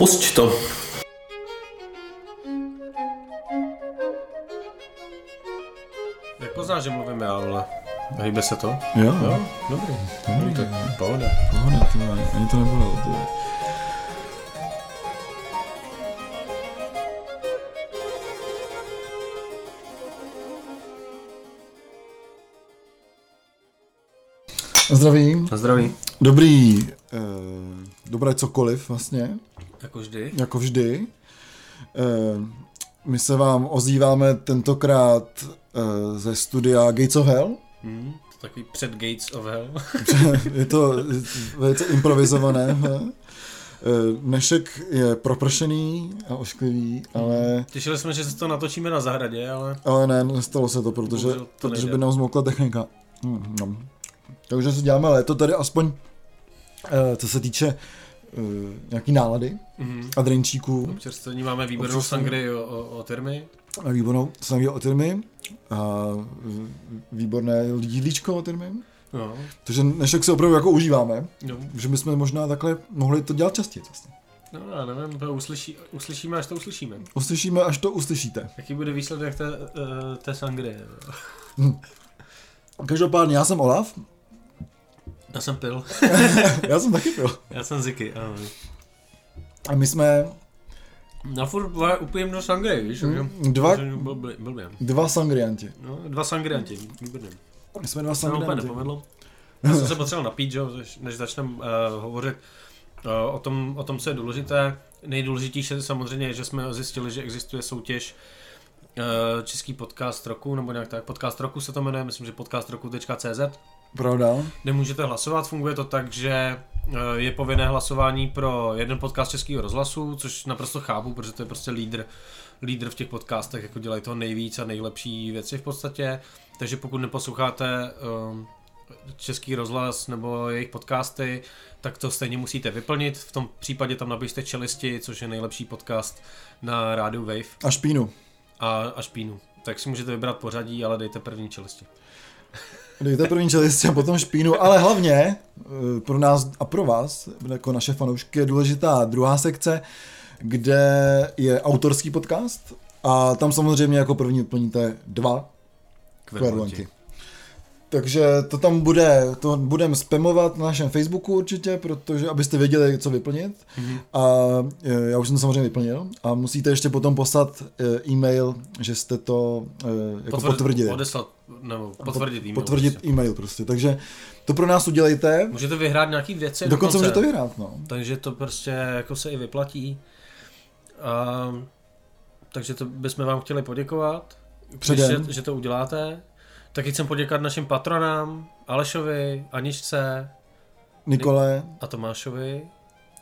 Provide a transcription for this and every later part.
Pusť to. Jak poznáš, že mluvím já, ale hejbe se to? Jo, Jo, dobrý. Dobrý, tak pohoda. Pohoda, vole, ani to nebylo. Ty. vole. Zdravím. Na zdraví. Dobrý, eh, dobré cokoliv vlastně, Jako vždy. jako vždy. Eh, my se vám ozýváme tentokrát eh, ze studia Gates of Hell. Hmm. To takový před Gates of Hell. je to velice improvizované. Eh, Dnešek je propršený a ošklivý, ale, Těšili jsme, že se to natočíme na zahradě, ale ale ne, nestalo se to, protože, to protože by nám zmokla technika. Hmm, no. Takže si děláme léto tady aspoň, co se týče eh, nějaký nálady mhm. a drinčíků. občerstvení máme výbornou Občerstvení. sangry o, o, o termy. A výbornou sangri o termy a eh, výborné jídlíčko o termy. No, Takže dnešek si opravdu jako užíváme, no, že bychom možná takhle mohli to dělat častěji. Vlastně. no já nevím, to uslyší, uslyšíme, až to uslyšíme. Uslyšíme, až to uslyšíte. Jaký bude výsledek té, eh, té sangry? Každopádně já jsem Olaf, Já jsem pil. já jsem taky pil. Já jsem Ziky, ano. A my jsme Na furt upijím do sangry, víš? Mm, dva, takže blbě- Blbě. dva sangrianti. No, dva sangrianti, výborně. My jsme dva Se nám úplně sangrianti. nepovedlo. Já jsem se potřeboval napít, že, jo, než- než začneme uh, hovořit uh, o, tom, o tom, co je důležité. Nejdůležitější samozřejmě je, že jsme zjistili, že existuje soutěž uh, Český podcast roku, nebo nějak tak, podcast roku se to jmenuje, myslím, že podcastroku.cz, Pravda? kde můžete hlasovat. Funguje to tak, že eh, je povinné hlasování pro jeden podcast Českého rozhlasu, což naprosto chápu, protože to je prostě lídr, lídr v těch podcastech, jako dělají toho nejvíc a nejlepší věci v podstatě. Takže pokud neposloucháte um, Český rozhlas nebo jejich podcasty, tak to stejně musíte vyplnit. V tom případě tam napište Čelisti, což je nejlepší podcast na rádiu Wave A špínu. a, a Špínu. Tak si můžete vybrat pořadí, ale dejte první Čelisti. Dejte první čelist a potom špínu, ale hlavně eh, pro nás a pro vás, jako naše fanoušky, je důležitá druhá sekce, kde je autorský podcast a tam samozřejmě jako první plníte dva kverlanti. Takže to tam bude, to budeme spamovat na našem Facebooku určitě, protože abyste věděli, co vyplnit. Mhm. A e, já už jsem to samozřejmě vyplnil. A musíte ještě potom poslat e, e-mail, že jste to e, jako potvrdili. Odeslat, nebo potvrdit e-mail. Potvrdit prostě. e-mail prostě. Takže to pro nás udělejte. Můžete vyhrát nějaký věci. Dokonce můžete vyhrát, no. Takže to prostě jako se i vyplatí. A, takže to bychom vám chtěli poděkovat, Předem. že, že to uděláte. Taky chcem poděkovat našim patronám, Alešovi, Aničce Nikole, a Tomášovi.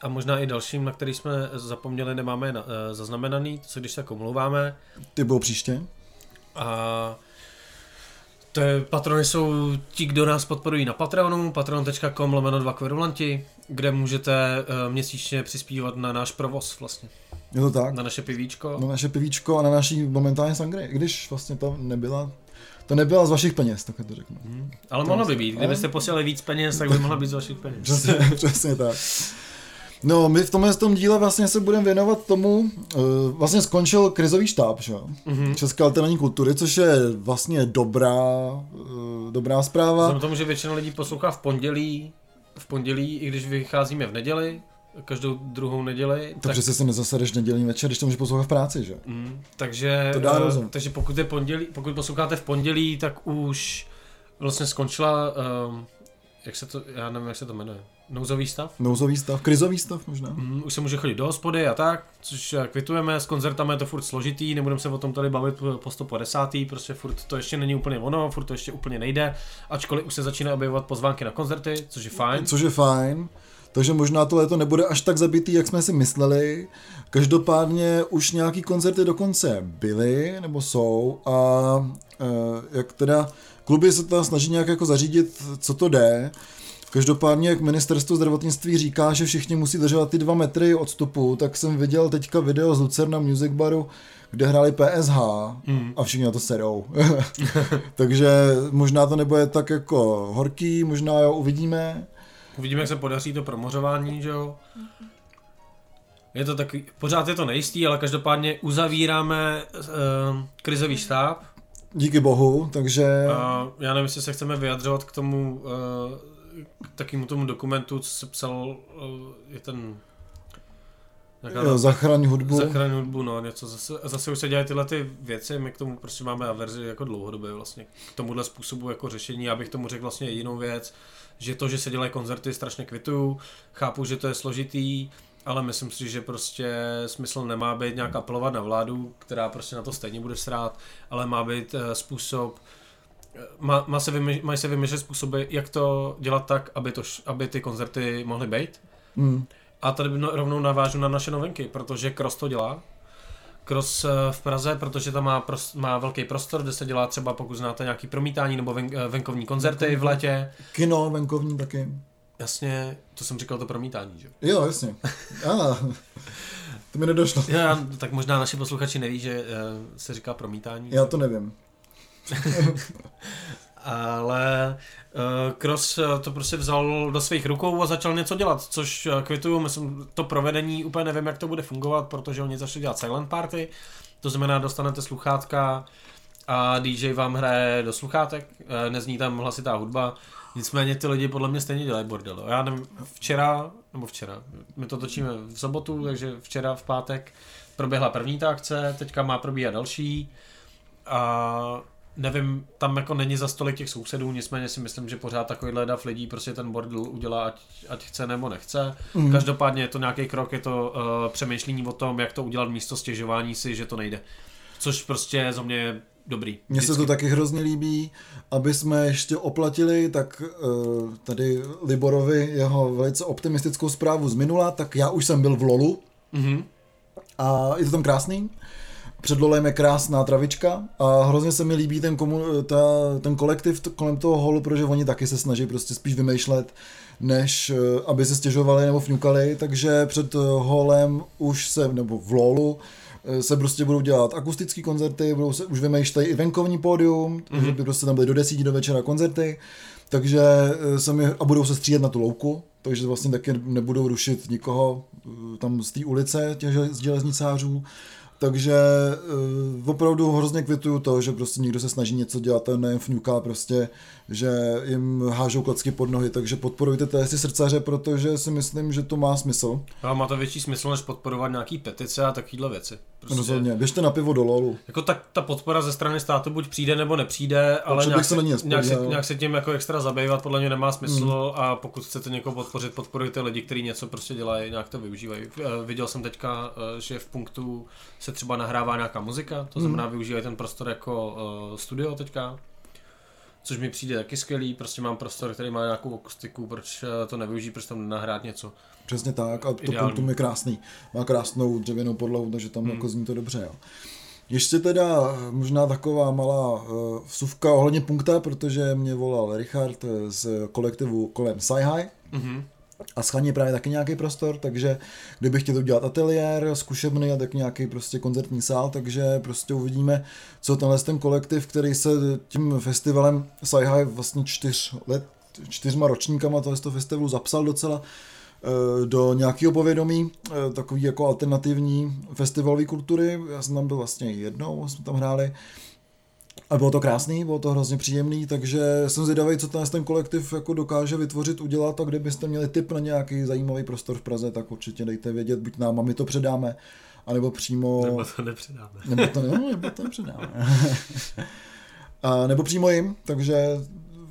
A možná i dalším, na který jsme zapomněli, nemáme na, eh, zaznamenaný, co když tak omlouváme. ty budou příště. A to je, patrony jsou ti, kdo nás podporují na Patreonu, patreon.com lomeno 2 kverulanti, kde můžete uh, měsíčně přispívat na náš provoz vlastně, Je to tak? na naše pivíčko. Na naše pivíčko a na naší momentálně sangry. I když vlastně to nebyla, to nebyla z vašich peněz, tak to řeknu. Hmm. Ale mohlo by být, kdybyste posílali víc peněz, tak by mohla být z vašich peněz. Přesně, přesně tak. No, my v tomhle tom díle vlastně se budeme věnovat tomu, uh, vlastně skončil krizový štáb, že? Mhm. České alternativní kultury, což je vlastně dobrá, uh, dobrá zpráva. Vzhledem tomu, že většina lidí poslouchá v pondělí, v pondělí, i když vycházíme v neděli, každou druhou neděli, To přece si nezasedeš nedělní večer, když to můžeš poslouchat v práci, že? Mm, takže, To dá eh, rozum. takže pokud, je pondělí, pokud posloucháte v pondělí, tak už vlastně skončila, um, jak se to, já nevím, jak se to jmenuje, nouzový stav. Nouzový stav, krizový stav možná. Mm, už se může chodit do hospody a tak, což eh, kvitujeme, s koncertama je to furt složitý, nebudeme se o tom tady bavit po 150. Prostě furt to ještě není úplně ono, furt to ještě úplně nejde, ačkoliv už se začíná objevovat pozvánky na koncerty, což je fajn. Což je fajn. Takže možná to léto nebude až tak zabitý, jak jsme si mysleli. Každopádně už nějaký koncerty dokonce byly, nebo jsou a e, jak teda kluby se tam snaží nějak jako zařídit, co to jde. Každopádně, jak ministerstvo zdravotnictví říká, že všichni musí držet ty dva metry odstupu, tak jsem viděl teďka video z Lucerna Music Baru, kde hráli PSH Mm. a všichni na to serou. Takže možná to nebude tak jako horký, možná jo, uvidíme. Uvidíme, jak se podaří to promořování, že jo. Je to takový, pořád je to nejistý, ale každopádně uzavíráme uh, krizový štáb. Díky bohu, takže... A já nevím, jestli se chceme vyjadřovat k tomu, uh, k takému tomu dokumentu, co se psal, uh, je ten... Jo, zachraň hudbu. Zachraň hudbu, no, něco. Zase, zase už se dělají tyhle ty věci, my k tomu prostě máme averzi jako dlouhodobě vlastně. K tomuhle způsobu jako řešení, já bych tomu řekl vlastně jedinou věc, že to, že se dělají koncerty, strašně kvituju, chápu, že to je složitý, ale myslím si, že prostě smysl nemá být nějak apelovat na vládu, která prostě na to stejně bude srát, ale má být uh, způsob, má, má se vymýšlet, mají se vymýšlet způsoby, jak to dělat tak, aby, to, aby ty koncerty mohly být. Hmm. A tady no, rovnou navážu na naše novinky, protože Cross to dělá. Cross eh, v Praze, protože tam má, pros, má velký prostor, kde se dělá třeba, pokud znáte nějaký promítání nebo ven, eh, venkovní koncerty v létě. Kino venkovní taky. Jasně, to jsem říkal to promítání, že? Jo, jasně. A, to mi nedošlo. Já, tak možná naši posluchači neví, že uh, se říká promítání. Já to nevím. Ale uh, to prostě vzal do svých rukou a začal něco dělat, což kvituju, myslím, to provedení úplně nevím, jak to bude fungovat, protože oni začali dělat silent party, to znamená, dostanete sluchátka a DJ vám hraje do sluchátek, nezní tam hlasitá hudba, Nicméně ty lidi podle mě stejně dělají bordel. Já nevím, včera, nebo včera, my to točíme v sobotu, takže včera v pátek proběhla první ta akce, teďka má probíhat další a nevím, tam jako není za stolik těch sousedů, nicméně si myslím, že pořád takovýhle dav lidí prostě ten bordel udělá, ať, ať chce nebo nechce. Mm. Každopádně je to nějaký krok, je to uh, přemýšlení o tom, jak to udělat místo stěžování si, že to nejde. Což prostě za mě dobrý. Mně se to taky hrozně líbí, aby jsme ještě oplatili, tak uh, tady Liborovi jeho velice optimistickou zprávu z minula, tak já už jsem byl v LOLu mm-hmm. a je to tam krásný. Před LOLem je krásná travička a hrozně se mi líbí ten, komu, ta, ten kolektiv kolem toho holu, protože oni taky se snaží prostě spíš vymýšlet, než uh, aby se stěžovali nebo fňukali, takže před holem už se, nebo v LOLu, Eh, se prostě budou dělat akustické koncerty, budou se už vymýšlet i venkovní pódium, mm-hmm. že by prostě tam byly do desíti do večera koncerty, takže eh, se mi, a budou se střídat na tu louku, takže vlastně taky nebudou rušit nikoho eh, tam z té ulice těch z železnicářů, takže uh, opravdu hrozně kvituju to, že prostě někdo se snaží něco dělat a nejen fňuká prostě, že jim hážou klacky pod nohy, takže podporujte ty srdcaře, protože si myslím, že to má smysl. A má to větší smysl, než podporovat nějaký petice a takovéhle věci. Prostě, Rozhodně, běžte na pivo do lolu. Jako tak ta podpora ze strany státu buď přijde nebo nepřijde, ale nějak se, nějak, se, nějak se tím jako extra zabývat podle mě nemá smysl mm. a pokud chcete někoho podpořit, podporujte lidi, kteří něco prostě dělají, nějak to využívají. Eh, viděl jsem teďka, eh, že v punktu se třeba nahrává nějaká muzika, to znamená mm. využívají ten prostor jako uh, studio teďka, což mi přijde taky skvělý, prostě mám prostor, který má nějakou akustiku, proč to nevyužít, proč tam nahrát něco. Přesně tak a to punktum je krásný. Má krásnou dřevěnou podlahu, takže tam hmm. jako zní to dobře. Jo. Ještě teda možná taková malá uh, vsuvka ohledně punkta, protože mě volal Richard z kolektivu kolem Sci-Hi. Mm-hmm. A schání právě taky nějaký prostor, takže kdybych chtěl udělat ateliér, zkušebny a tak nějaký prostě koncertní sál, takže prostě uvidíme, co tenhle ten kolektiv, který se tím festivalem Sci-Hi vlastně čtyř let, čtyřma ročníkama tohoto festivalu zapsal docela Eh, do nějakého povědomí, eh, takový jako alternativní festivalové kultury. Já jsem tam byl vlastně jednou, jsme tam hráli. A bylo to krásný, bylo to hrozně příjemný, takže jsem zvědavý, co ten, ten kolektiv jako dokáže vytvořit, udělat a kdybyste měli tip na nějaký zajímavý prostor v Praze, tak určitě dejte vědět, buď nám a my to předáme, anebo přímo... Nebo to nepředáme. Nebo to, no, nebo to nepředáme. a, nebo přímo jim, takže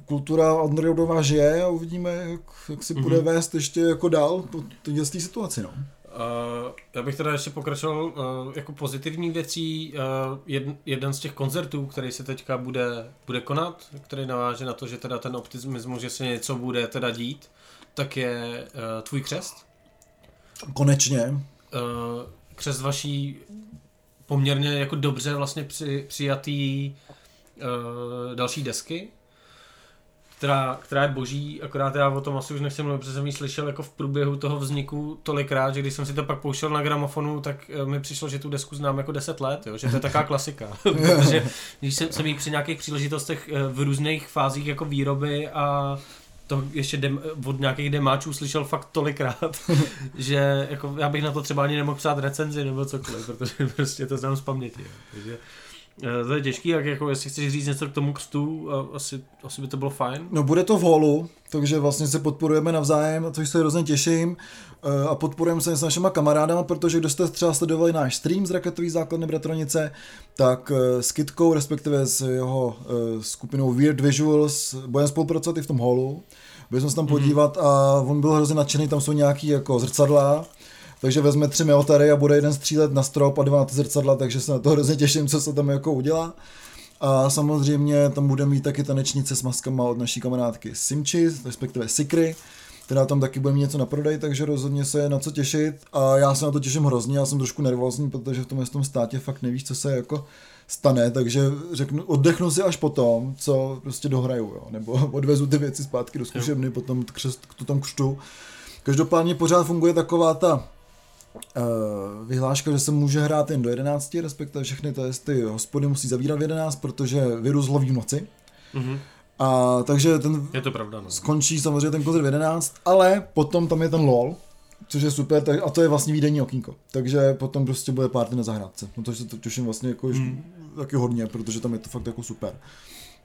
kultura undergroundová žije a uvidíme, jak, jak si mm-hmm. bude vést ještě jako dál po této situaci. No. Uh, já bych teda ještě pokračoval uh, jako pozitivní věcí. Uh, jed, jeden z těch koncertů, který se teďka bude, bude konat, který naváže na to, že teda ten optimismus, že se něco bude teda dít, tak je uh, tvůj křest. Konečně. Uh, křest vaší poměrně jako dobře vlastně při, přijatý uh, další desky která, která je boží, akorát já o tom asi už nechci mluvit, protože jsem ji slyšel jako v průběhu toho vzniku tolikrát, že když jsem si to pak pouštěl na gramofonu, tak eh, mi přišlo, že tu desku znám jako 10 let, jo, že to je taková klasika. protože když jsem, jsem ji při nějakých příležitostech eh, v různých fázích jako výroby a to ještě dem, od nějakých demáčů slyšel fakt tolikrát, že jako já bych na to třeba ani nemohl psát recenzi nebo cokoliv, protože prostě to znám z paměti. Jo. Takže eh, to je těžký, jak jako jestli chceš říct něco k tomu křtu, asi, asi by to bylo fajn. No bude to v holu, takže vlastně se podporujeme navzájem, a což se hrozně těším. Eh, a podporujeme se s našima kamarádama, protože kdo jste třeba sledovali náš stream z raketový základny Bratronice, tak eh, s Kitkou, respektive s jeho skupinou Weird Visuals, budeme spolupracovat i v tom holu. Byli jsme se tam mhm. podívat a on byl hrozně nadšený, tam jsou nějaký jako zrcadla, takže vezme tři meotary a bude jeden střílet na strop a dva na ty zrcadla, takže se na to hrozně těším, co se tam jako udělá. A samozřejmě tam bude mít taky tanečnice s maskama od naší kamarádky Simči, respektive Sikry, která tam taky bude mít něco na prodej, takže rozhodně se je na co těšit a já se na to těším hrozně, já jsem trošku nervózní, protože v tom, v tom státě fakt nevíš, co se jako stane, takže řeknu, oddechnu si až potom, co prostě dohraju, jo, nebo odvezu ty věci zpátky do zkušebny, potom k, křest, k tom křtu. Každopádně pořád funguje taková ta vyhláška, že se může hrát jen do 11, respektive všechny to ty hospody musí zavírat v 11, protože virus loví v noci. Mm-hmm. A takže ten je to pravda, no. skončí samozřejmě ten koncert v 11, ale potom tam je ten LOL, což je super, tak, a to je vlastně výdejní okýnko. Takže potom prostě bude party na zahrádce. No to se to těším vlastně jako mm. taky hodně, protože tam je to fakt jako super.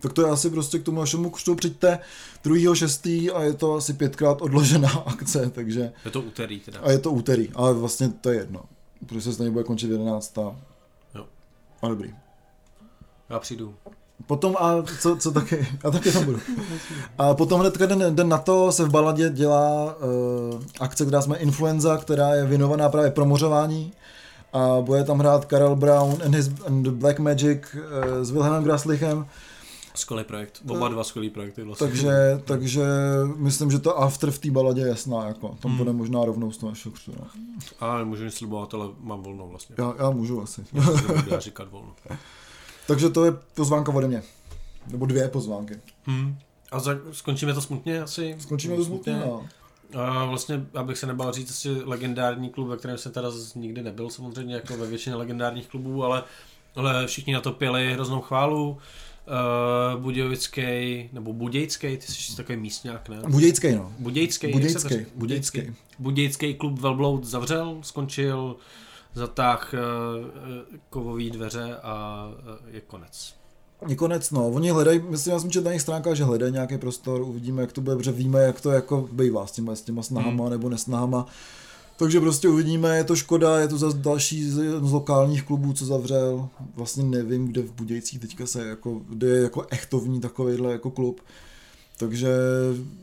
Tak to je asi prostě k tomu našemu křtu přijďte 2.6. a je to asi pětkrát odložená akce, takže... Je to úterý teda. A je to úterý, ale vlastně to je jedno. Protože se stejně bude končit 11. Jo. A dobrý. Já přijdu. Potom a co, co taky, a taky tam budu. A potom hned den, den na to se v baladě dělá uh, akce, která jsme Influenza, která je věnovaná právě promořování a bude tam hrát Karel Brown and, his, and Black Magic uh, s Wilhelmem Graslichem. Skvělý projekt, oba dva skvělý projekty vlastně. Takže, takže myslím, že to after v té baladě je jasná, jako, tam hmm. bude možná rovnou z toho našeho křtu. No. A můžu slibovat, ale mám volnou vlastně. Já, já můžu asi. Já říkat volnou. Takže to je pozvánka ode mě. Nebo dvě pozvánky. Hmm. A za, skončíme to smutně asi? Skončíme to smutně, no. A vlastně, abych se nebal říct, asi legendární klub, ve kterém jsem teda nikdy nebyl samozřejmě, jako ve většině legendárních klubů, ale, ale všichni na to pěli hroznou chválu. Uh, Budějovický, nebo Budějský, ty jsi takový místňák, ne? Budějský, no. Budějský, Budějský, Budějský. Budějský klub Velbloud zavřel, skončil, zatáh uh, kovový dveře a uh, je konec. Je konec, no. Oni hledají, myslím, já jsem četl na jejich stránkách, že hledají nějaký prostor, uvidíme, jak to bude, protože víme, jak to jako bývá s těma, s těma snahama hmm. nebo nesnahama. Takže prostě uvidíme, je to škoda, je to zase další z, z lokálních klubů, co zavřel. Vlastně nevím, kde v Budějcích teďka se jako, kde je jako echtovní takovýhle jako klub. Takže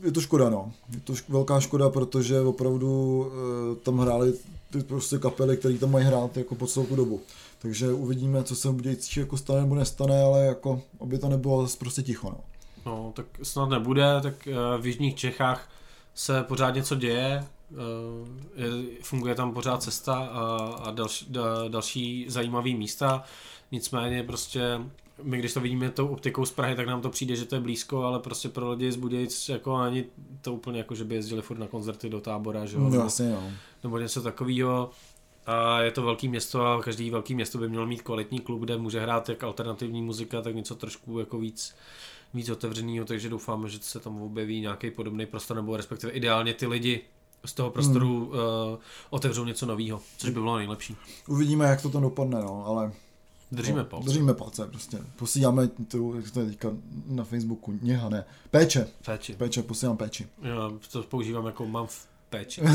je to škoda, no. Je to velká škoda, protože opravdu e, tam hráli ty prostě kapely, které tam mají hrát jako po celou dobu. Takže uvidíme, co se v Budějcích jako stane nebo nestane, ale jako, aby to nebylo prostě ticho, no. No, tak snad nebude, tak e, v Jižních Čechách se pořád něco děje, Eh, je, funguje tam pořád cesta a, a další, da, další zajímavé místa. Nicméně prostě my když to vidíme tou optikou z Prahy, tak nám to přijde, že to je blízko, ale prostě pro lidi z Budějic jako ani to úplně jako, že by jezdili furt na koncerty do tábora, že jo? No, vlastně, jo. Nebo něco takového. A je to velký město a každý velký město by mělo mít kvalitní klub, kde může hrát jak alternativní muzika, tak něco trošku jako víc víc otevřeného, takže doufáme, že se tam objeví nějaký podobný prostor, nebo respektive ideálně ty lidi z toho prostoru hmm. uh, otevřou něco nového, což by bylo nejlepší. Uvidíme, jak to tam dopadne, no, ale Držíme no, palce. Držíme palce, prostě. Posíláme tu, jak to je teďka na Facebooku, něha ne. Péče. Péči. Péče, posílám péči. Já to používám jako mám v péči.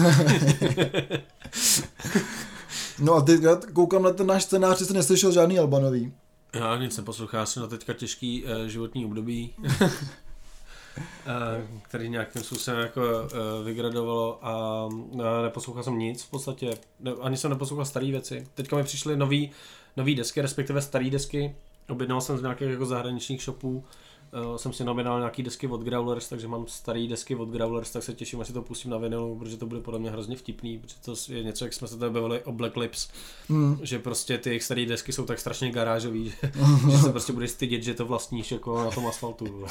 no a ty, já koukám na ten náš scénář, jsi neslyšel žádný Albanový. Já nic neposlouchám, jsem na teďka těžký uh, životní období. Eh, který nějakým způsobem jako uh, vygradovalo a neposlouchal jsem nic v podstatě, ani jsem neposlouchal staré věci. Teďka mi přišly nový, nový desky, respektive staré desky, objednal jsem z nějakých jako zahraničních shopů, uh, jsem si nominal nějaký desky od Growlers, takže mám staré desky od Growlers, tak se těším, až si to pustím na vinilu, protože to bude podle mě hrozně vtipný, protože to je něco, jak jsme se tady bavili o Black Lips, mm. že prostě ty jejich staré desky jsou tak strašně garážový, že, že se prostě budeš stydět, že to vlastníš jako na tom asfaltu.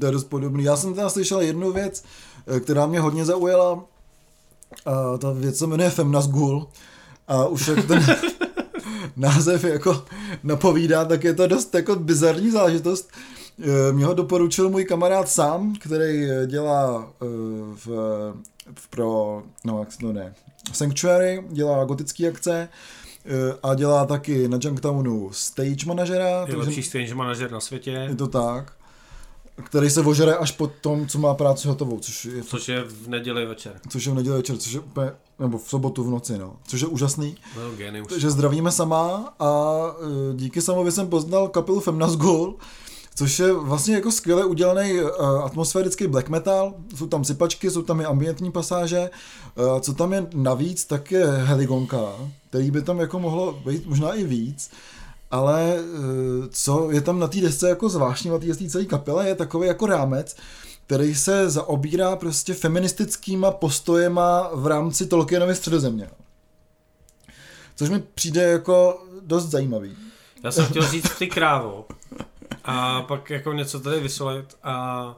to je dost podobný. Já jsem teda slyšel jednu věc, eh, která mě hodně zaujala, a ta věc se jmenuje Femnas Ghoul. A už jak ten název jako napovídá, tak je to dost jako bizarní záležitost. Eh, Mě ho doporučil můj kamarád sám, který eh, dělá eh, v, v pro, no jak se to ne, Sanctuary, dělá gotické akce a dělá taky na Junktownu stage manažera, Je lepší stage manažer na světě, je to tak, který se ožere až po tom, co má práci hotovou, což je, což je v neděli večer. což je v neděli večer, což je úplně, nebo v sobotu v noci, no, což je úžasný. No, genius. Takže zdravíme sama a eh, díky samovi jsem poznal kapelu Femnasgul, což je vlastně jako skvěle udělaný uh, atmosférický black metal. Jsou tam sypačky, jsou tam i ambientní pasáže. Uh, co tam je navíc, tak je heligonka, který by tam jako mohlo být možná i víc. Ale uh, co je tam na té desce jako zvláštní, na té celé kapele, je takový jako rámec, který se zaobírá prostě feministickýma postojema v rámci Tolkienovy středozemě. Což mi přijde jako dost zajímavý. Já jsem chtěl říct ty krávo a pak jako něco tady vysolit a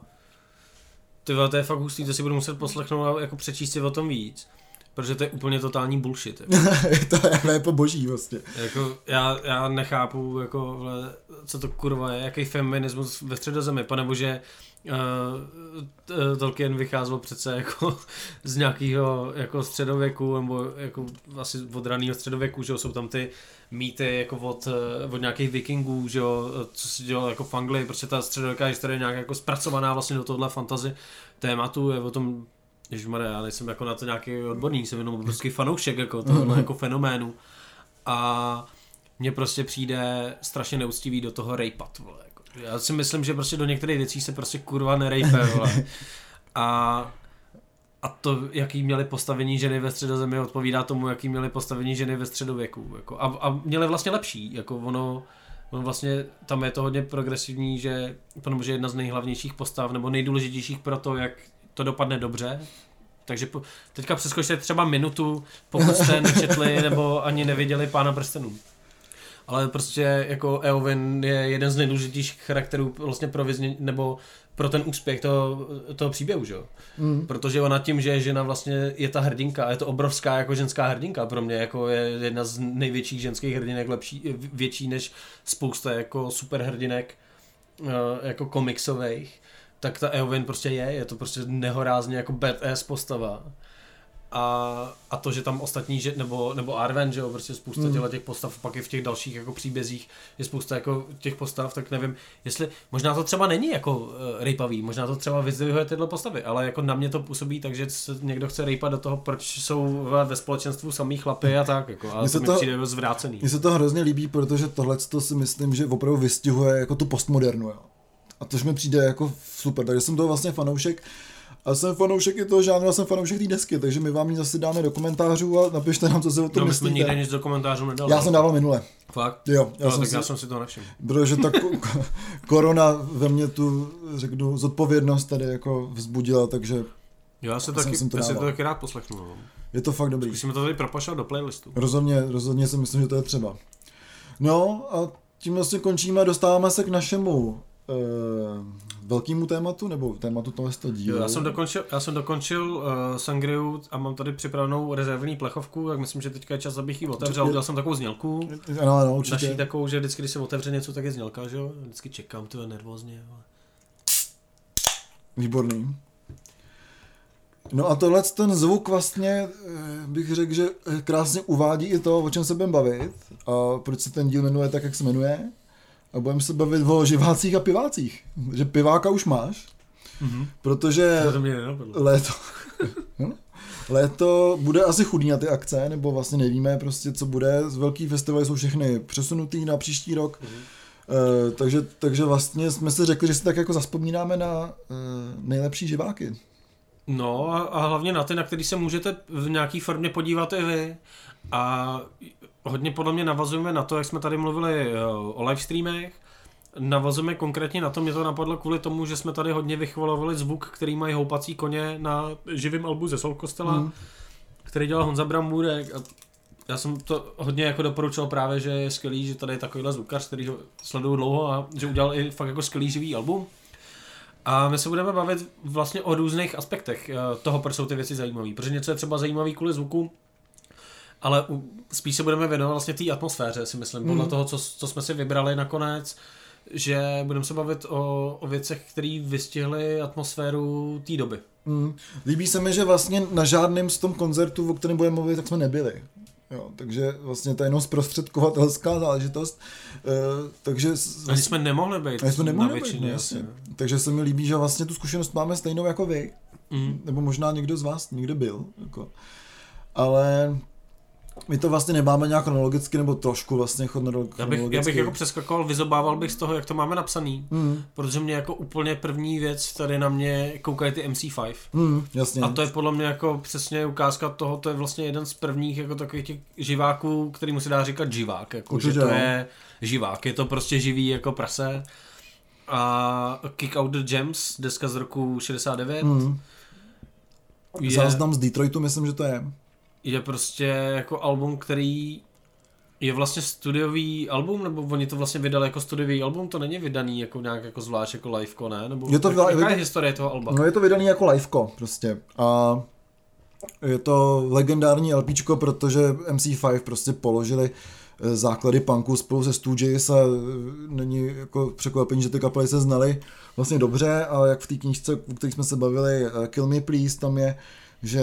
ty to je fakt hustý, to si budu muset poslechnout a jako přečíst si o tom víc. Protože to je úplně totální bullshit. Jako, to je, to je po boží vlastně. jako já, já nechápu, jako, vle, co to kurva je, jaký feminismus ve středozemi, panebože uh, Tolkien vycházel přece jako z nějakého jako středověku, nebo jako asi od raného středověku, že jo, jsou tam ty mýty jako od, eh, od nějakých vikingů, že jo, co se dělalo jako v Anglii, prostě ta středověká historie je nějak jako zpracovaná vlastně do tohle fantazy tématu, je o tom, ježišmarja, já nejsem jako na to nějaký odborník, jsem jenom prostě fanoušek jako tohle jako fenoménu a mně prostě přijde strašně neúctivý do toho rejpat, vole, jako. Já si myslím, že prostě do některých věcí se prostě kurva nerejpe, vole. A a to, jaký měli postavení ženy ve středozemi, odpovídá tomu, jaký měli postavení ženy ve středověku. Jako, a, a měli vlastně lepší. Jako ono, ono vlastně, tam je to hodně progresivní, že protože jedna z nejhlavnějších postav, nebo nejdůležitějších pro to, jak to dopadne dobře, takže po, teďka přeskočte třeba minutu, pokud jste nečetli nebo ani neviděli Pána prstenů. Ale prostě jako Eowyn je jeden z nejdůležitějších charakterů vlastně pro vyzně, nebo pro ten úspěch toho, toho příběhu, že jo? Mm. Protože ona tím, že je žena vlastně je ta hrdinka, je to obrovská jako ženská hrdinka pro mě, jako je jedna z největších ženských hrdinek, lepší, větší než spousta jako superhrdinek eh, jako komiksových, tak ta Eowyn prostě je, je to prostě nehorázně jako badass postava. A, a to, že tam ostatní, že, nebo, nebo Arwen, že jo, prostě spousta Mm. těch postav, pak i v těch dalších jako příbězích je spousta jako těch postav, tak nevím, jestli, možná to třeba není jako uh, rejpavý, možná to třeba vyzdvihuje tyhle postavy, ale jako na mě to působí tak, že se někdo chce rejpat do toho, proč jsou ve, ve společenstvu samý chlapy a tak, jako, Mně ale se to mi to- přijde zvrácený. Mně se to hrozně líbí, protože tohle to si myslím, že opravdu vystihuje jako tu postmodernu. Jo. A tož mi přijde jako super, takže jsem toho vlastně fanoušek. A jsem fanoušek i toho žánru, a jsem fanoušek té desky, takže my vám ji zase dáme do komentářů a napište nám, co si o tom No, my jsme nikdy myslíte. nic do komentářů nedali. Já jsem dával minule. Fakt? Jo, já Já, jsem tak si, já jsem si to nevšiml. protože ta ko- ko- korona ve mně tu, řeknu, zodpovědnost tady jako vzbudila, takže Já se jsem taky, si to já si to taky rád poslechnu. No. je to fakt dobrý. Musíme to tady propašovat do playlistu. Rozhodně, rozhodně si myslím, že to je třeba. No a tím vlastně končíme a dostáváme se k našemu velkému tématu, nebo tématu tohle z toho Jo, dílu. já jsem dokončil, já jsem dokončil uh, Sangriu a mám tady připravenou rezervní plechovku, tak myslím, že teďka je čas, abych ji otevřel. Udělal jsem takovou znělku. Ano, ano, Naší určitě. takovou, že vždycky, když se otevře něco, tak je znělka, že jo? Vždycky čekám, to je nervózně. ale- Výborný. No a tohle ten zvuk vlastně eh, bych řekl, že eh, krásně uvádí i to, o čem se budeme bavit a proč se ten díl jmenuje tak, jak se jmenuje. A budeme se bavit o živácích a pivácích. Že piváka už máš, protože To mě léto, No. léto bude asi chudý na ty akce, nebo vlastně nevíme prostě, co bude. Z velký festivaly jsou všechny přesunutý na příští rok. Uh, takže, takže vlastně jsme si řekli, že si tak jako zaspomínáme na uh, nejlepší živáky. No a, a hlavně na ty, na který se můžete v nějaký formě podívat i vy. A hodně podle mě navazujeme na to, jak jsme tady mluvili eh, o livestreamech. Navazujeme konkrétně na to, mě to napadlo kvůli tomu, že jsme tady hodně vychvalovali zvuk, který mají houpací koně na živém albu ze Soul Kostela, Mm. který dělal Honza Bramburek. A já jsem to hodně jako doporučil právě, že je skvělý, že tady je takovýhle zvukař, který ho sleduju dlouho a že udělal i fakt jako skvělý živý album. A my se budeme bavit vlastně o různých aspektech eh, toho, proč jsou ty věci zajímavé. Protože něco je třeba zajímavý kvůli zvuku, ale spíš se budeme věnovat vlastně té atmosféře, si myslím, podle Mhm. toho, co, co jsme si vybrali nakonec. že budeme se bavit o, o věcech, které vystihly atmosféru té doby. Mm. Líbí se mi, že vlastně na žádném z tom koncertu, o kterém budeme mluvit, tak jsme nebyli. Jo, takže vlastně to je jenom zprostředkovatelská záležitost. Uh, takže Ani jsme nemohli být. Ani jsme nemohli být, no, jasně. Takže se mi líbí, že vlastně tu zkušenost máme stejnou jako vy. Mm. Nebo možná někdo z vás někde byl. Jako. Ale my to vlastně nemáme nějak chronologicky, nebo trošku vlastně chronologicky. Já bych, já bych jako přeskakoval, vyzobával bych z toho, jak to máme napsaný, mm. protože mě jako úplně první věc tady na mě koukají ty MC5. Mm, jasně. A to je podle mě jako přesně ukázka toho, to je vlastně jeden z prvních jako takových těch živáků, který mu se dá říkat živák, jako, Určitě, že to jo. je živák, je to prostě živý jako prase. A Kick Out the Gems, deska z roku 69. Mm. Je... Záznam z Detroitu, myslím, že to je je prostě jako album, který je vlastně studiový album, nebo oni to vlastně vydali jako studiový album, to není vydaný jako nějak jako zvlášť jako liveko, ne? Nebo je to jak, jaká je historie toho alba? No je to vydaný jako liveko prostě a je to legendární LPčko, protože MC5 prostě položili eh, základy punku spolu se Stooges a eh, není jako překvapení, že ty kapely se znaly vlastně dobře a jak v té knížce, o které jsme se bavili, eh, Kill Me Please, tam je že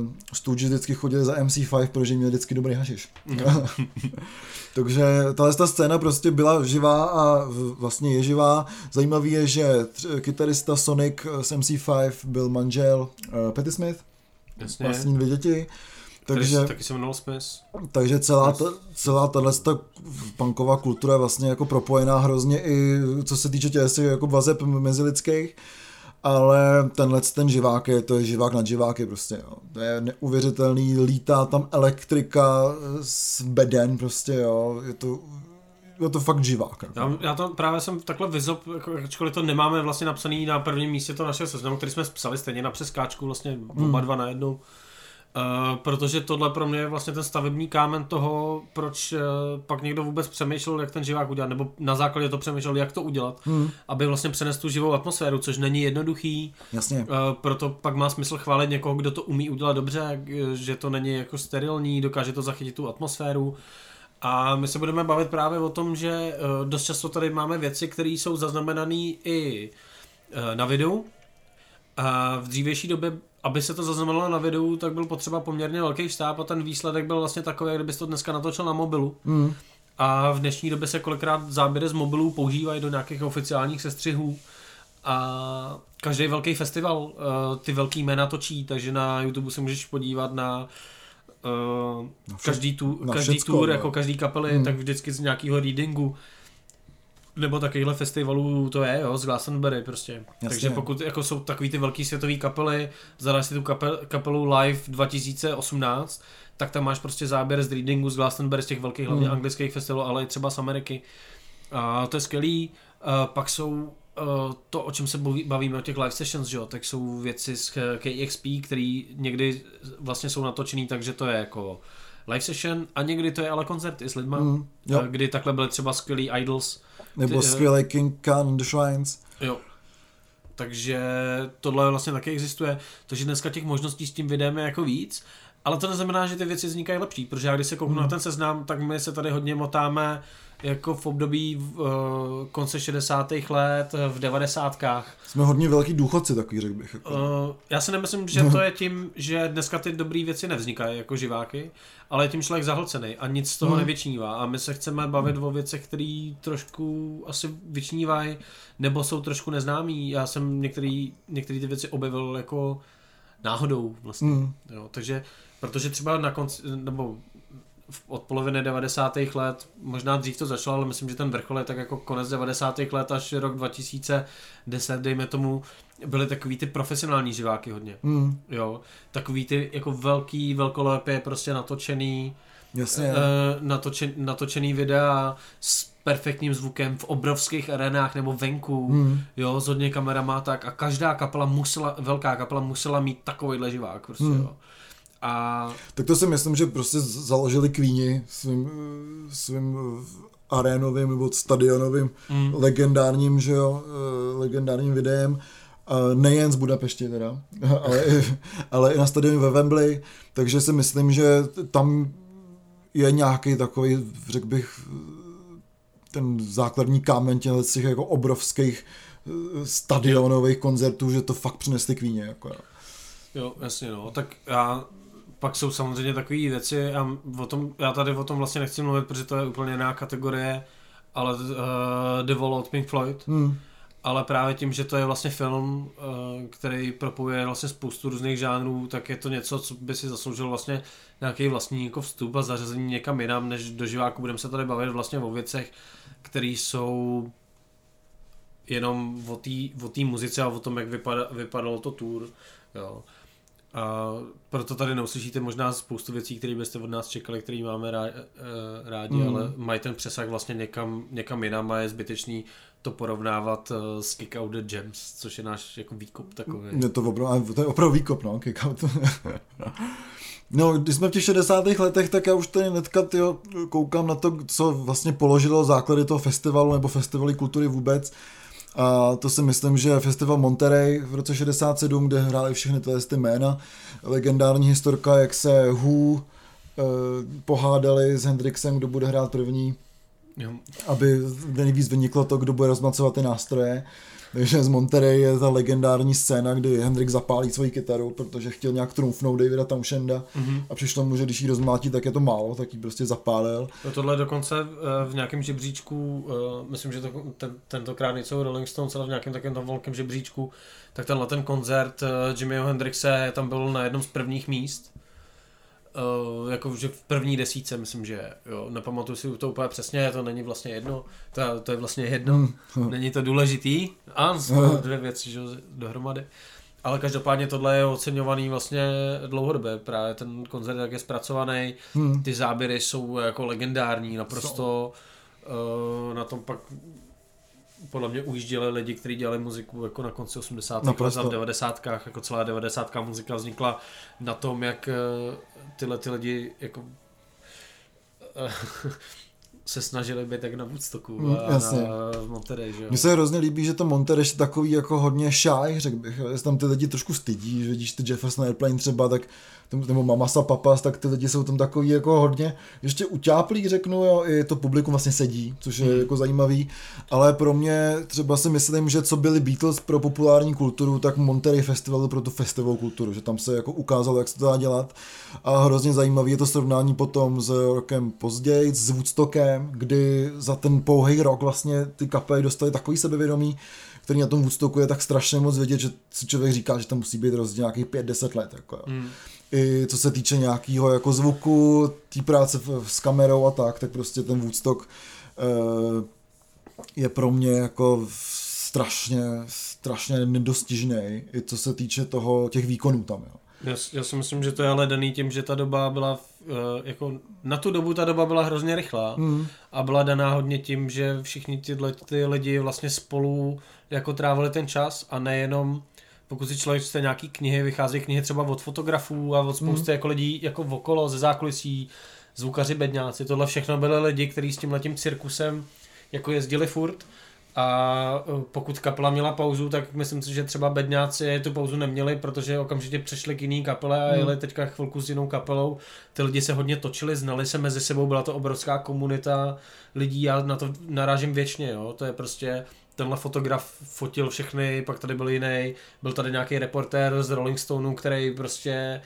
uh, Stooges vždycky chodili za MC5, protože měli vždycky dobrý hašiš. Mm. Takže tahle ta scéna prostě byla živá a vlastně je živá. Zajímavý je, že kytarista Sonic z MC5 byl manžel uh, Patty Smith, Jasně. vlastní dvě děti. Takže, taky se jmenoval Smith. Takže celá, ta, celá tahle ta punková kultura je vlastně jako propojená hrozně i co se týče těch jako vazeb mezilidských ale tenhle ten živák je, to je živák nad živáky prostě, jo. To je neuvěřitelný, lítá tam elektrika z beden prostě, jo. Je to je to fakt živák. Jako. Já, já, to právě jsem takhle vyzob, jako, ačkoliv to nemáme vlastně napsaný na prvním místě to naše seznamu, který jsme psali stejně na přeskáčku, vlastně hmm. oba dva na jednu. Uh, protože tohle pro mě je vlastně ten stavební kámen toho, proč uh, pak někdo vůbec přemýšlel, jak ten živák udělat, nebo na základě to přemýšlel, jak to udělat, hmm. aby vlastně přenes tu živou atmosféru, což není jednoduchý. Jasně. Uh, proto pak má smysl chválit někoho, kdo to umí udělat dobře, že to není jako sterilní, dokáže to zachytit tu atmosféru. A my se budeme bavit právě o tom, že uh, dost často tady máme věci, které jsou zaznamenané i uh, na videu. A v dřívější době aby se to zaznamenalo na videu, tak byl potřeba poměrně velký štáb a ten výsledek byl vlastně takový, jak kdybys to dneska natočil na mobilu. Mm. A v dnešní době se kolikrát záběry z mobilů používají do nějakých oficiálních sestřihů. A každý velký festival uh, ty velký jména točí, takže na YouTube se můžeš podívat na uh, každý, tu, na každý všecko, tour, no. jako každý kapely, hmm. tak vždycky z nějakého readingu nebo takovýchhle festivalů to je, jo, z Glastonbury prostě. Jasně. Takže pokud jako jsou takový ty velký světové kapely, zadáš si tu kapel, kapelu Live 2018, tak tam máš prostě záběr z readingu z Glastonbury, z těch velkých, hlavně mm. anglických festivalů, ale i třeba z Ameriky. A to je skvělý. A pak jsou uh, to, o čem se bavíme, o těch live sessions, jo, tak jsou věci z KXP, které někdy vlastně jsou natočený, takže to je jako live session a někdy to je ale koncert i s lidma, mm, jo. kdy takhle byly třeba skvělý Idols, nebo ty, skvělý King Khan the Shrines. Jo. Takže tohle vlastně taky existuje. Takže dneska těch možností s tím videem je jako víc. Ale to neznamená, že ty věci vznikají lepší, protože já když se kouknu hmm. na ten seznam, tak my se tady hodně motáme jako v období uh, konce 60. let, v 90. Jsme hodně velký důchodci takový, řekl bych. Jako. Uh, já si nemyslím, že to je tím, že dneska ty dobré věci nevznikají jako živáky, ale je tím člověk zahlcený a nic z toho hmm. nevyčnívá. A my se chceme bavit hmm. o věcech, které trošku asi vyčnívají, nebo jsou trošku neznámý. Já jsem některé ty věci objevil jako náhodou vlastně. Hmm. Jo, takže, protože třeba na konci, nebo od poloviny 90. let, možná dřív to začalo, ale myslím, že ten vrchol je tak jako konec 90. let až rok 2010, dejme tomu, byly takový ty profesionální živáky hodně. Mm. Jo, takový ty jako velký, velkolepě prostě natočený, Jasně. Uh, natočen, natočený videa s perfektním zvukem v obrovských arenách nebo venku, mm. jo, s hodně kamerama tak a každá kapela musela, velká kapela musela mít takovýhle živák prostě, mm. jo. A... Tak to si myslím, že prostě založili Queeni svým, svým arénovým nebo stadionovým mm. legendárním, že jo, eh, legendárním videem. Nejen z Budapešti teda, ale, ale i na stadionu ve Wembley, takže si myslím, že tam je nějaký takový, řekl bych, ten základní kámen těch jako obrovských eh, stadionových koncertů, že to fakt přinesli kvíně. Jako. Jo, jasně no, tak já pak jsou samozřejmě takové věci a o tom, já tady o tom vlastně nechci mluvit, protože to je úplně jiná kategorie, ale uh, The Wall od Pink Floyd, hmm. ale právě tím, že to je vlastně film, uh, který propojuje vlastně spoustu různých žánrů, tak je to něco, co by si zasloužil vlastně nějaký vlastní jako vstup a zařazení někam jinam, než do živáku. Budeme se tady bavit vlastně o věcech, které jsou jenom o té muzice a o tom, jak vypada, vypadalo to tour. Jo. A proto tady neuslyšíte možná spoustu věcí, které byste od nás čekali, které máme eh, rádi, mm. ale mají ten přesah vlastně někam, někam jinam a je zbytečný to porovnávat uh, s Kick Out the Gems, což je náš jako výkop takový. Je to, opravdu, to je opravdu výkop, no, Kick Out. no, když jsme v těch 60. letech, tak já už tady netka tyjo, koukám na to, co vlastně položilo základy toho festivalu nebo festivaly kultury vůbec. A to si myslím, že festival Monterey v roce 67, kde hráli všechny tyhle ty jména, legendární historka, jak se Who eh, pohádali s Hendrixem, kdo bude hrát první, jo. aby nejvíc vyniklo to, kdo bude rozmacovat ty nástroje. Takže z Monterey je ta legendární scéna, kdy Hendrik zapálí svoji kytaru, protože chtěl nějak trumfnout Davida Townshenda mm-hmm. a přišlo mu, že když ji rozmlátí, tak je to málo, tak ji prostě zapálil. No tohle dokonce eh, v nějakém žebříčku, eh, myslím, že to, ten, tentokrát nejsou Rolling Stones, ale v nějakém takovém tom velkém žebříčku, tak tenhle ten koncert eh, Jimmyho Hendrixe tam byl na jednom z prvních míst uh, jako že v první desíce, myslím, že jo, nepamatuju si to úplně přesně, to není vlastně jedno, to, to je vlastně jedno, hmm. není to důležitý, a jsou dvě věci, že dohromady. Ale každopádně tohle je oceňovaný vlastně dlouhodobě, právě ten koncert, jak je zpracovaný, hmm. ty záběry jsou jako legendární, naprosto uh, na tom pak podle mě ujížděli lidi, kteří dělali muziku jako na konci 80. let a v 90. jako celá 90. muzika vznikla na tom, jak eh, tyhle ty lidi jako eh, se snažili být tak na Woodstocku mm, a jasně. na Monterey, že Mně se hrozně líbí, že to Monterey je takový jako hodně shy, řekl bych, že tam ty lidi trošku stydí, že vidíš ty Jefferson Airplane třeba, tak nebo Mamasa Papas, tak ty lidi jsou tam takový jako hodně, ještě utáplí řeknu, jo, i to publikum vlastně sedí, což je hmm. jako zajímavý, ale pro mě třeba si myslím, že co byli Beatles pro populární kulturu, tak Monterey Festival pro tu festivalovou kulturu, že tam se jako ukázalo, jak se to dá dělat. A hrozně zajímavý je to srovnání potom s rokem později, s Woodstockem, kdy za ten pouhý rok vlastně ty kapely dostaly takový sebevědomí, který na tom Woodstocku je tak strašně moc vidět, že si člověk říká, že tam musí být rozdíl nějakých 5-10 let. Jako, jo. Hmm i co se týče nějakého jako zvuku, té práce s kamerou a tak, tak prostě ten Woodstock uh, je pro mě jako strašně, strašně nedostižný, i co se týče toho, těch výkonů tam. Jo. Já, já si myslím, že to je ale daný tím, že ta doba byla, uh, jako na tu dobu ta doba byla hrozně rychlá mm. a byla daná hodně tím, že všichni tyhle ty lidi vlastně spolu jako trávili ten čas a nejenom pokud si člověk čte nějaký knihy, vychází knihy třeba od fotografů a od spousty mm. jako lidí jako okolo, ze zákulisí, zvukaři, bedňáci, tohle všechno byly lidi, kteří s tím letím cirkusem jako jezdili furt a e, pokud kapela měla pauzu, tak myslím si, že třeba bedňáci tu pauzu neměli, protože okamžitě přešli k jiný kapele a hmm. jeli teďka chvilku s jinou kapelou. Ty lidi se hodně točili, znali se mezi sebou, byla to obrovská komunita lidí, já na to narážím věčně, jo. to je prostě tenhle fotograf fotil všechny, pak tady byl jiný, byl tady nějaký reportér z Rolling Stoneu, který prostě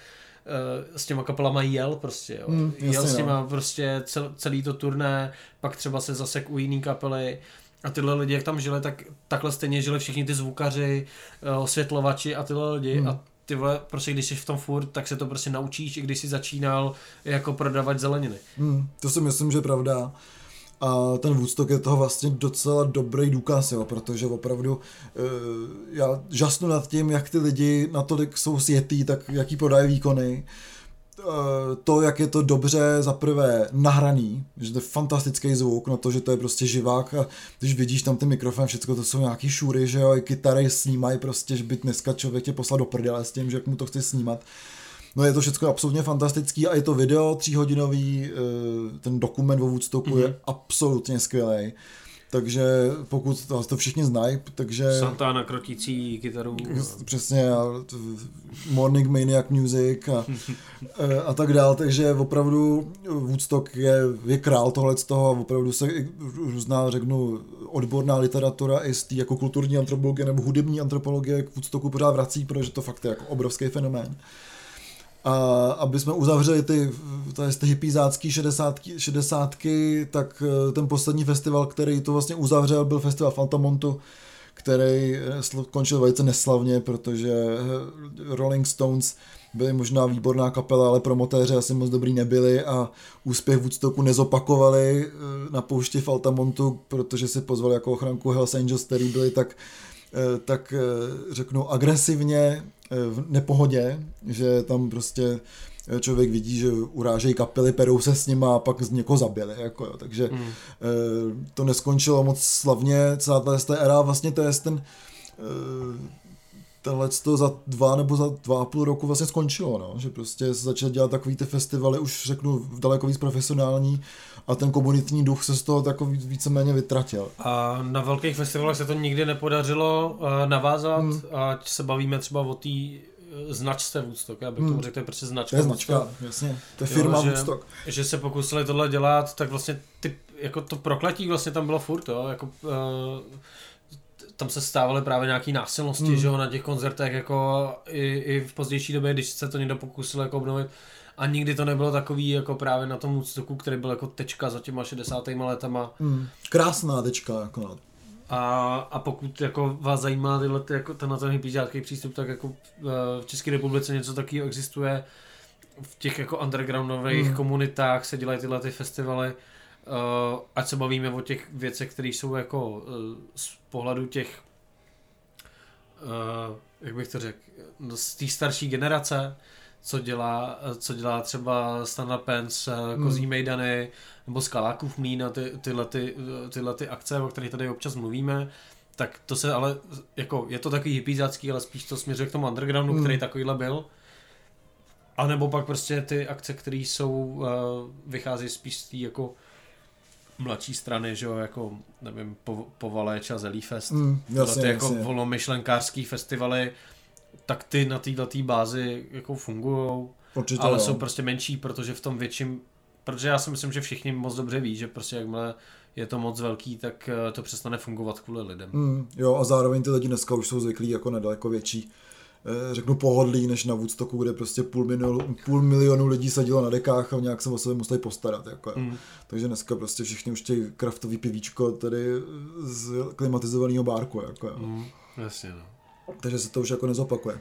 uh, s těma kapelama jel prostě, jo. Mm, jel s těma no. prostě cel, celý to turné, pak třeba se zasek u jiný kapely a tyhle lidi, jak tam žili, tak takhle stejně žili všichni ty zvukaři, uh, osvětlovači a tyhle lidi mm. a ty vole, prostě když jsi v tom furt, tak se to prostě naučíš, i když jsi začínal jako prodávat zeleniny. Mm, to si myslím, že je pravda. A ten Woodstock je toho vlastně docela dobrý důkaz, jo, protože opravdu uh, já žasnu nad tím, jak ty lidi natolik jsou sjetý, tak jaký podají výkony. Uh, to, jak je to dobře za prvé nahraný, že to je fantastický zvuk, na to, že to je prostě živák a když vidíš tam ten mikrofon, všechno to jsou nějaký šury, že jo, i kytary snímají prostě, že by dneska člověk tě poslal do prdele s tím, že jak mu to chce snímat. No je to všechno absolutně fantastický a je to video tříhodinový, eh, ten dokument o Woodstocku mm-hmm. je mhm. absolutně skvělý. Takže pokud to, to všichni znají, takže... Santana krotící kytaru. Přesně, a Morning Maniac Music a, a tak dál, takže opravdu Woodstock je, je král tohle z toho a opravdu se různá, řeknu, odborná literatura i z té jako kulturní antropologie nebo hudební antropologie k Woodstocku pořád vrací, protože to fakt je jako obrovský fenomén. A aby jsme uzavřeli ty, ty hypizácký šedesátky, šedesátky, tak eh, ten poslední festival, který to vlastně uzavřel, byl festival Fantamontu, který eh, končil velice neslavně, protože eh, Rolling Stones byli možná výborná kapela, ale promotéři asi moc dobrý nebyli a úspěch Woodstocku nezopakovali na poušti Faltamontu, protože si pozvali jako ochranku Hells Angels, který byli tak tak řeknu agresivně v nepohodě, že tam prostě člověk vidí, že urážejí kapely, perou se s nima a pak z někoho zabili. Jako jo. Takže mm. to neskončilo moc slavně, celá ta era, vlastně to je ten eh, tenhle to za dva nebo za dva a půl roku vlastně skončilo, no. že prostě se začal dělat takový ty festivaly, už řeknu daleko víc profesionální a ten komunitní duch se z toho takový víceméně vytratil. A na velkých festivalech se to nikdy nepodařilo uh, navázat, hmm. ať se bavíme třeba o té eh, značce Woodstock, abych hmm. tomu řekl, to je prostě značka. To je značka, Woodstock. jasně, to je firma jo, že, Woodstock. Že se pokusili tohle dělat, tak vlastně ty, jako to prokletí vlastně tam bylo furt, jo, jako uh, tam se stávaly právě nějaký násilnosti, hmm. že jo, na těch koncertech, jako i, i v pozdější době, když se to někdo pokusil jako obnovit, a nikdy to nebylo takový jako právě na tom úctoku, který byl jako tečka za těma 60. letama. Mm, krásná tečka jako a, a pokud jako vás zajímá tyhle, jako ten na ten přístup, tak jako v České republice něco takového existuje. V těch jako undergroundových mm. komunitách se dělají tyhle ty festivaly. Uh, ať se bavíme o těch věcech, které jsou jako uh, z pohledu těch uh, jak bych to řekl, z té starší generace, co dělá, co dělá třeba Stana Pence, hmm. Kozí Mejdany nebo Skalákův mlín a ty, tyhle, ty, tyhle ty akce, o kterých tady občas mluvíme, tak to se ale, jako, je to takový hypízácký, ale spíš to směřuje k tomu undergroundu, hmm. který takovýhle byl. A nebo pak prostě ty akce, které jsou, uh, vychází spíš z té jako mladší strany, že jo, jako, nevím, po, Povaleč a Zelífest. Mm, jasně, ty jako volnomyšlenkářský festivaly, tak ty na této bázi jako fungují, ale jo. jsou prostě menší, protože v tom větším, protože já si myslím, že všichni moc dobře ví, že prostě jakmile je to moc velký, tak eh, to přestane fungovat kvůli lidem. Mm, jo a zároveň ty lidi dneska už jsou zvyklí jako na daleko větší eh, řeknu pohodlí, než na Woodstocku, kde prostě půl milionu, půl milionu lidí sedělo na dekách a nějak se o sebe museli postarat. Jako. Mm. Takže dneska prostě všichni už chtějí kraftový pivíčko tady z klimatizovaného bárku. Jako. Mm, jasně no takže se to už jako nezopakuje.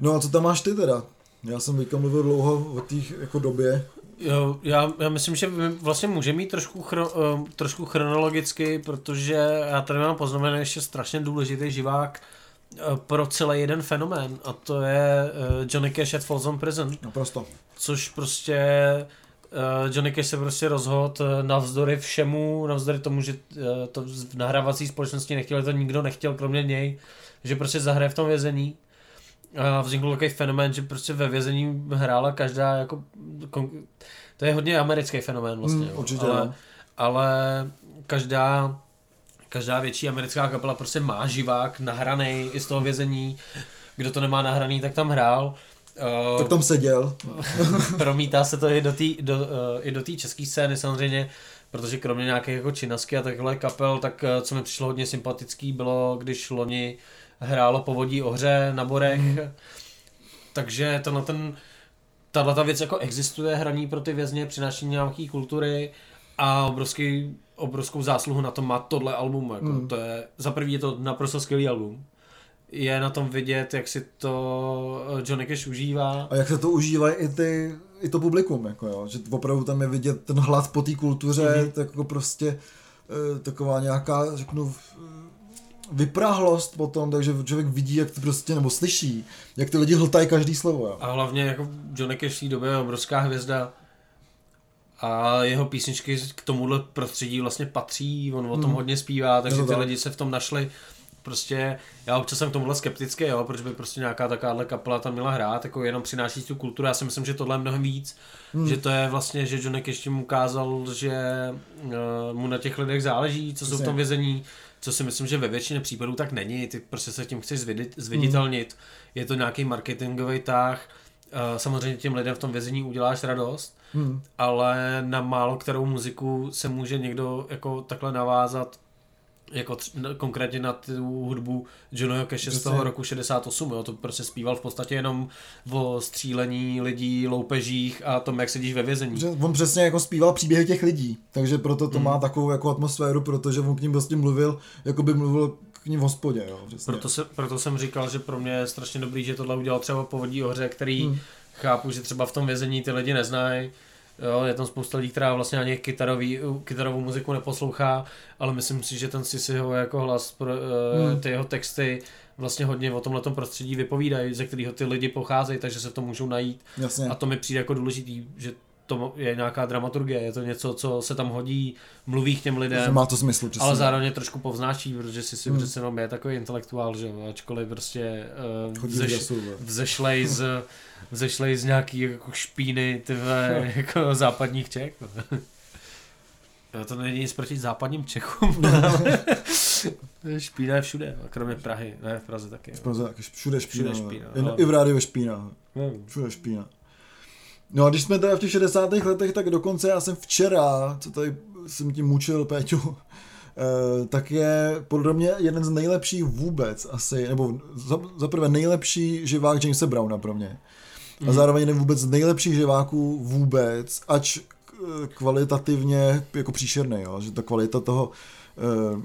No a co tam máš ty teda? Já jsem teďka mluvil dlouho o té jako době. Jo, já, já myslím, že vlastně může mít trošku, chro, uh, trošku chronologicky, protože já tady mám poznamený ještě strašně důležitý živák uh, pro celý jeden fenomén a to je uh, Johnny Cash at Folsom Prison. Naprosto. Což prostě uh, Johnny Cash se prostě rozhodl navzdory všemu, navzdory tomu, že uh, to v nahrávací společnosti nechtěli, to nikdo nechtěl, kromě něj, že prostě zahraje v tom vězení. A vznikl takový fenomén, že prostě ve vězení hrála každá jako, to je hodně americký fenomén vlastně, mm, určitě, ale, ale každá každá větší americká kapela prostě má živák nahraný i z toho vězení, kdo to nemá nahraný, tak tam hrál. Tak tam seděl. Promítá se to i do té do, uh, i do české scény samozřejmě, protože kromě nějaké jako činnosti a takhle kapel, tak uh, co mi přišlo hodně sympatický bylo, když loni uh, hrálo povodí ohře na Borech, mm. takže to na ten, tahle ta věc jako existuje, hraní pro ty vězně, přináší nějaký kultury a obrovský, obrovskou zásluhu na tom má tohle album. Jako. Mm. To je, za prvý je to naprosto skvělý album. Je na tom vidět, jak si to Johnny Cash užívá. A jak se to užívá i ty i to publikum, jako jo, že opravdu tam je vidět ten hlad po té kultuře, mm-hmm. tak jako prostě e, taková nějaká, řeknu, vyprahlost potom, takže člověk vidí, jak to prostě, nebo slyší, jak ty lidi hltají každý slovo. Jo. A hlavně jako Johnny Cash v té době je obrovská hvězda a jeho písničky k tomuhle prostředí vlastně patří, on o tom hmm. hodně zpívá, takže ty lidi se v tom našli. prostě, já občas jsem k tomuhle skeptický, jo, proč by prostě nějaká takováhle kapela tam měla hrát, jako jenom přináší tu kulturu, já si myslím, že tohle je mnohem víc, hmm. že to je vlastně, že Johnek ještě mu ukázal, že uh, mu na těch lidech záleží, co jsou v tom vězení, co si myslím, že ve většině případů tak není, ty prostě se tím chceš zvidit, zviditelnit, hmm. je to nějaký marketingový tah, uh, samozřejmě těm lidem v tom vězení uděláš radost, hmm. ale na málo kterou muziku se může někdo jako takhle navázat jako tř- konkrétně na tu hudbu Johnnyho Cash z toho roku 68, jo, to prostě zpíval v podstatě jenom o střílení lidí, loupežích a tom, jak sedíš ve vězení. On přesně jako zpíval příběhy těch lidí, takže proto to hmm. má takovou jako atmosféru, protože on k ním vlastně mluvil, jako by mluvil k ním v hospodě, jo, Proto, se, proto jsem říkal, že pro mě je strašně dobrý, že tohle udělal třeba Povodí oře, který hmm. chápu, že třeba v tom vězení ty lidi neznají, Jo, je tam spousta lidí, která vlastně ani kytarový, kytarovou muziku neposlouchá, ale myslím si, že ten Sisiho jako hlas, pro, eh, hmm. ty jeho texty vlastně hodně o tomhle prostředí vypovídají, ze kterého ty lidi pocházejí, takže se to můžou najít. Jasně. A to mi přijde jako důležitý, že to je nějaká dramaturgie, je to něco, co se tam hodí, mluví k těm lidem. Že má to smysl, přesně. Ale zároveň trošku povznáší, protože si si hmm. přece jenom je takový intelektuál, že ačkoliv prostě uh, vzeš, vzešlej z vzešlej z nějaký jako špíny tyhle, jako západních Čech. To není nic proti západním Čechům. špína je všude, kromě Prahy. Ne, v Praze taky. V Praze taky, všude špína. Všude špína ale... I v rádiu špína. Hmm. Všude špína. No a když jsme teda v těch 60. letech, tak dokonce já jsem včera, co tady jsem tím mučil Péťu, eh, tak je podle mě jeden z nejlepších vůbec asi, nebo za, za prvé nejlepší živák Jamesa Browna pro mě a mhm. zároveň jeden vůbec z nejlepších živáků vůbec, ač kvalitativně jako příšerný, jo? že ta kvalita toho uh,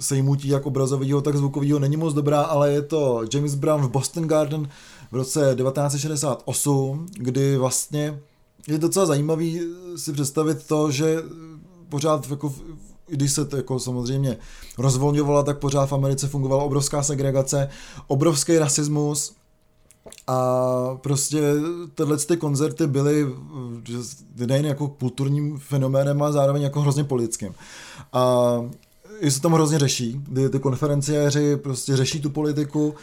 sejmutí jak obrazového, tak zvukového není moc dobrá, ale je to James Brown v Boston Garden v roce 1968, kdy vlastně je docela zajímavý si představit to, že pořád jako když se to jako samozřejmě rozvolňovala, tak pořád v Americe fungovala obrovská segregace, obrovský rasismus, a prostě tyhle ty koncerty byly nejen jako kulturním fenoménem, ale zároveň jako hrozně politickým. A se tam hrozně řeší, kdy ty konferenciéři prostě řeší tu politiku,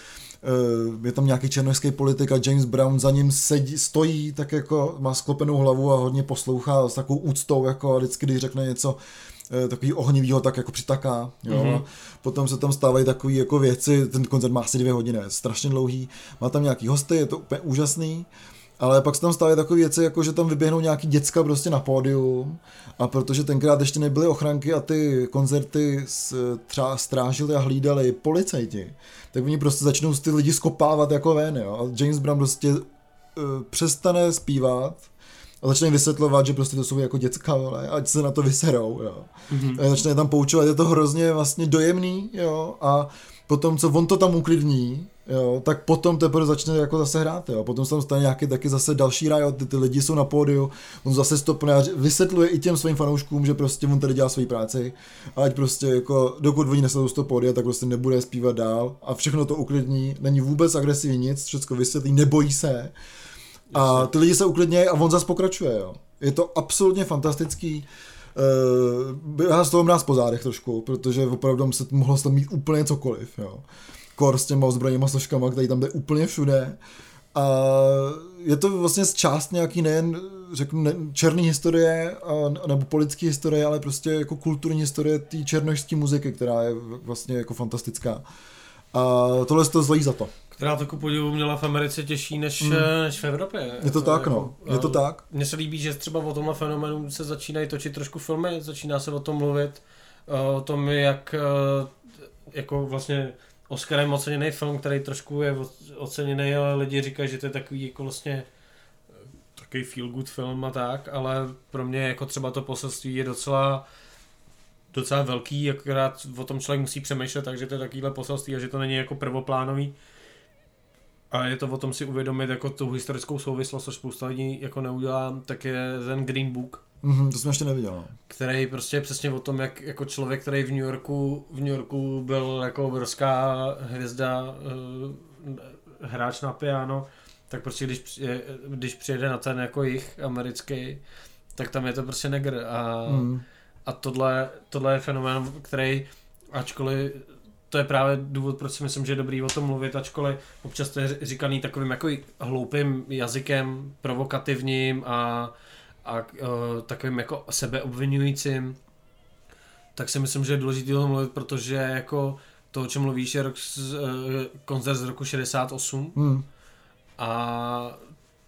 eh, je tam nějaký černožský politik a James Brown za ním sedí, stojí, tak jako má sklopenou hlavu a hodně poslouchá s takovou úctou, jako a vždycky, když řekne něco, Eh, takový ohnivýho tak jako přitaká, jo. Mm-hmm. Potom se tam stávají takové jako věci, ten koncert má asi dvě hodiny, je strašně dlouhý, má tam nějaký hosty, je to úplně úžasný, ale pak se tam stávají takové věci, jako že tam vyběhnou nějaký děcka prostě na pódium a protože tenkrát ještě nebyly ochranky a ty koncerty třeba strážili a hlídali policajti, tak oni prostě začnou ty lidi skopávat jako ven, jo. A James Brown prostě uh, přestane zpívat, a začne vysvětlovat, že prostě to jsou jako děcka, ale ať se na to vyserou, jo. Mm-hmm. A začne tam poučovat, je to hrozně vlastně dojemný, jo, a potom, co on to tam uklidní, jo, tak potom teprve začne jako zase hrát, jo. Potom se tam stane nějaký taky zase další ráj, ty, ty lidi jsou na pódiu, on zase stopne a vysvětluje i těm svým fanouškům, že prostě on tady dělá svoji práci, a ať prostě jako, dokud oni nesedou z toho pódia, tak prostě nebude zpívat dál a všechno to uklidní, není vůbec agresivní nic, všechno vysvětlí, nebojí se, a ty lidi se uklidnějí a on zase pokračuje, jo. Je to absolutně fantastický. Uh, já z toho nás po zádech trošku, protože opravdu se mohlo tam mít úplně cokoliv, jo. Kor s těma ozbrojenýma složkama, který tam jde úplně všude. A je to vlastně z část nějaký nejen, řeknu, ne, černý historie a, nebo politické historie, ale prostě jako kulturní historie té černožské muziky, která je vlastně jako fantastická. A tohle to zlý za to která to ku podivu měla v Americe těžší než, mm. než v Evropě. Je to tak, no. Je to tak. Mně se líbí, že třeba o tomhle fenoménu se začínají točit trošku filmy, začíná se o tom mluvit, o tom, jak jako vlastně Oscarem oceněný film, který trošku je oceněný, ale lidi říkají, že to je takový jako vlastně takový feel good film a tak, ale pro mě jako třeba to poselství je docela docela velký, akorát o tom člověk musí přemýšlet, takže to je takovýhle poselství a že to není jako prvoplánový. A je to o tom si uvědomit jako tu historickou souvislost, což spousta lidí jako neudělá, tak je ten Green Book. Mm-hmm, to jsem ještě neviděl. No. Který prostě je přesně o tom, jak jako člověk, který v New Yorku, v New Yorku byl jako obrovská hvězda, uh, hráč na piano, tak prostě když, když přijede na ten jako jich americký, tak tam je to prostě negr a, mm. A tohle, tohle je fenomén, který ačkoliv to je právě důvod, proč si myslím, že je dobrý o tom mluvit, ačkoliv občas to je říkaný takovým jako hloupým jazykem, provokativním a, a uh, takovým jako sebeobvinujícím, tak si myslím, že je důležité o tom mluvit, protože jako to, o čem mluvíš, je rok z, uh, koncert z roku 68 Hmm. a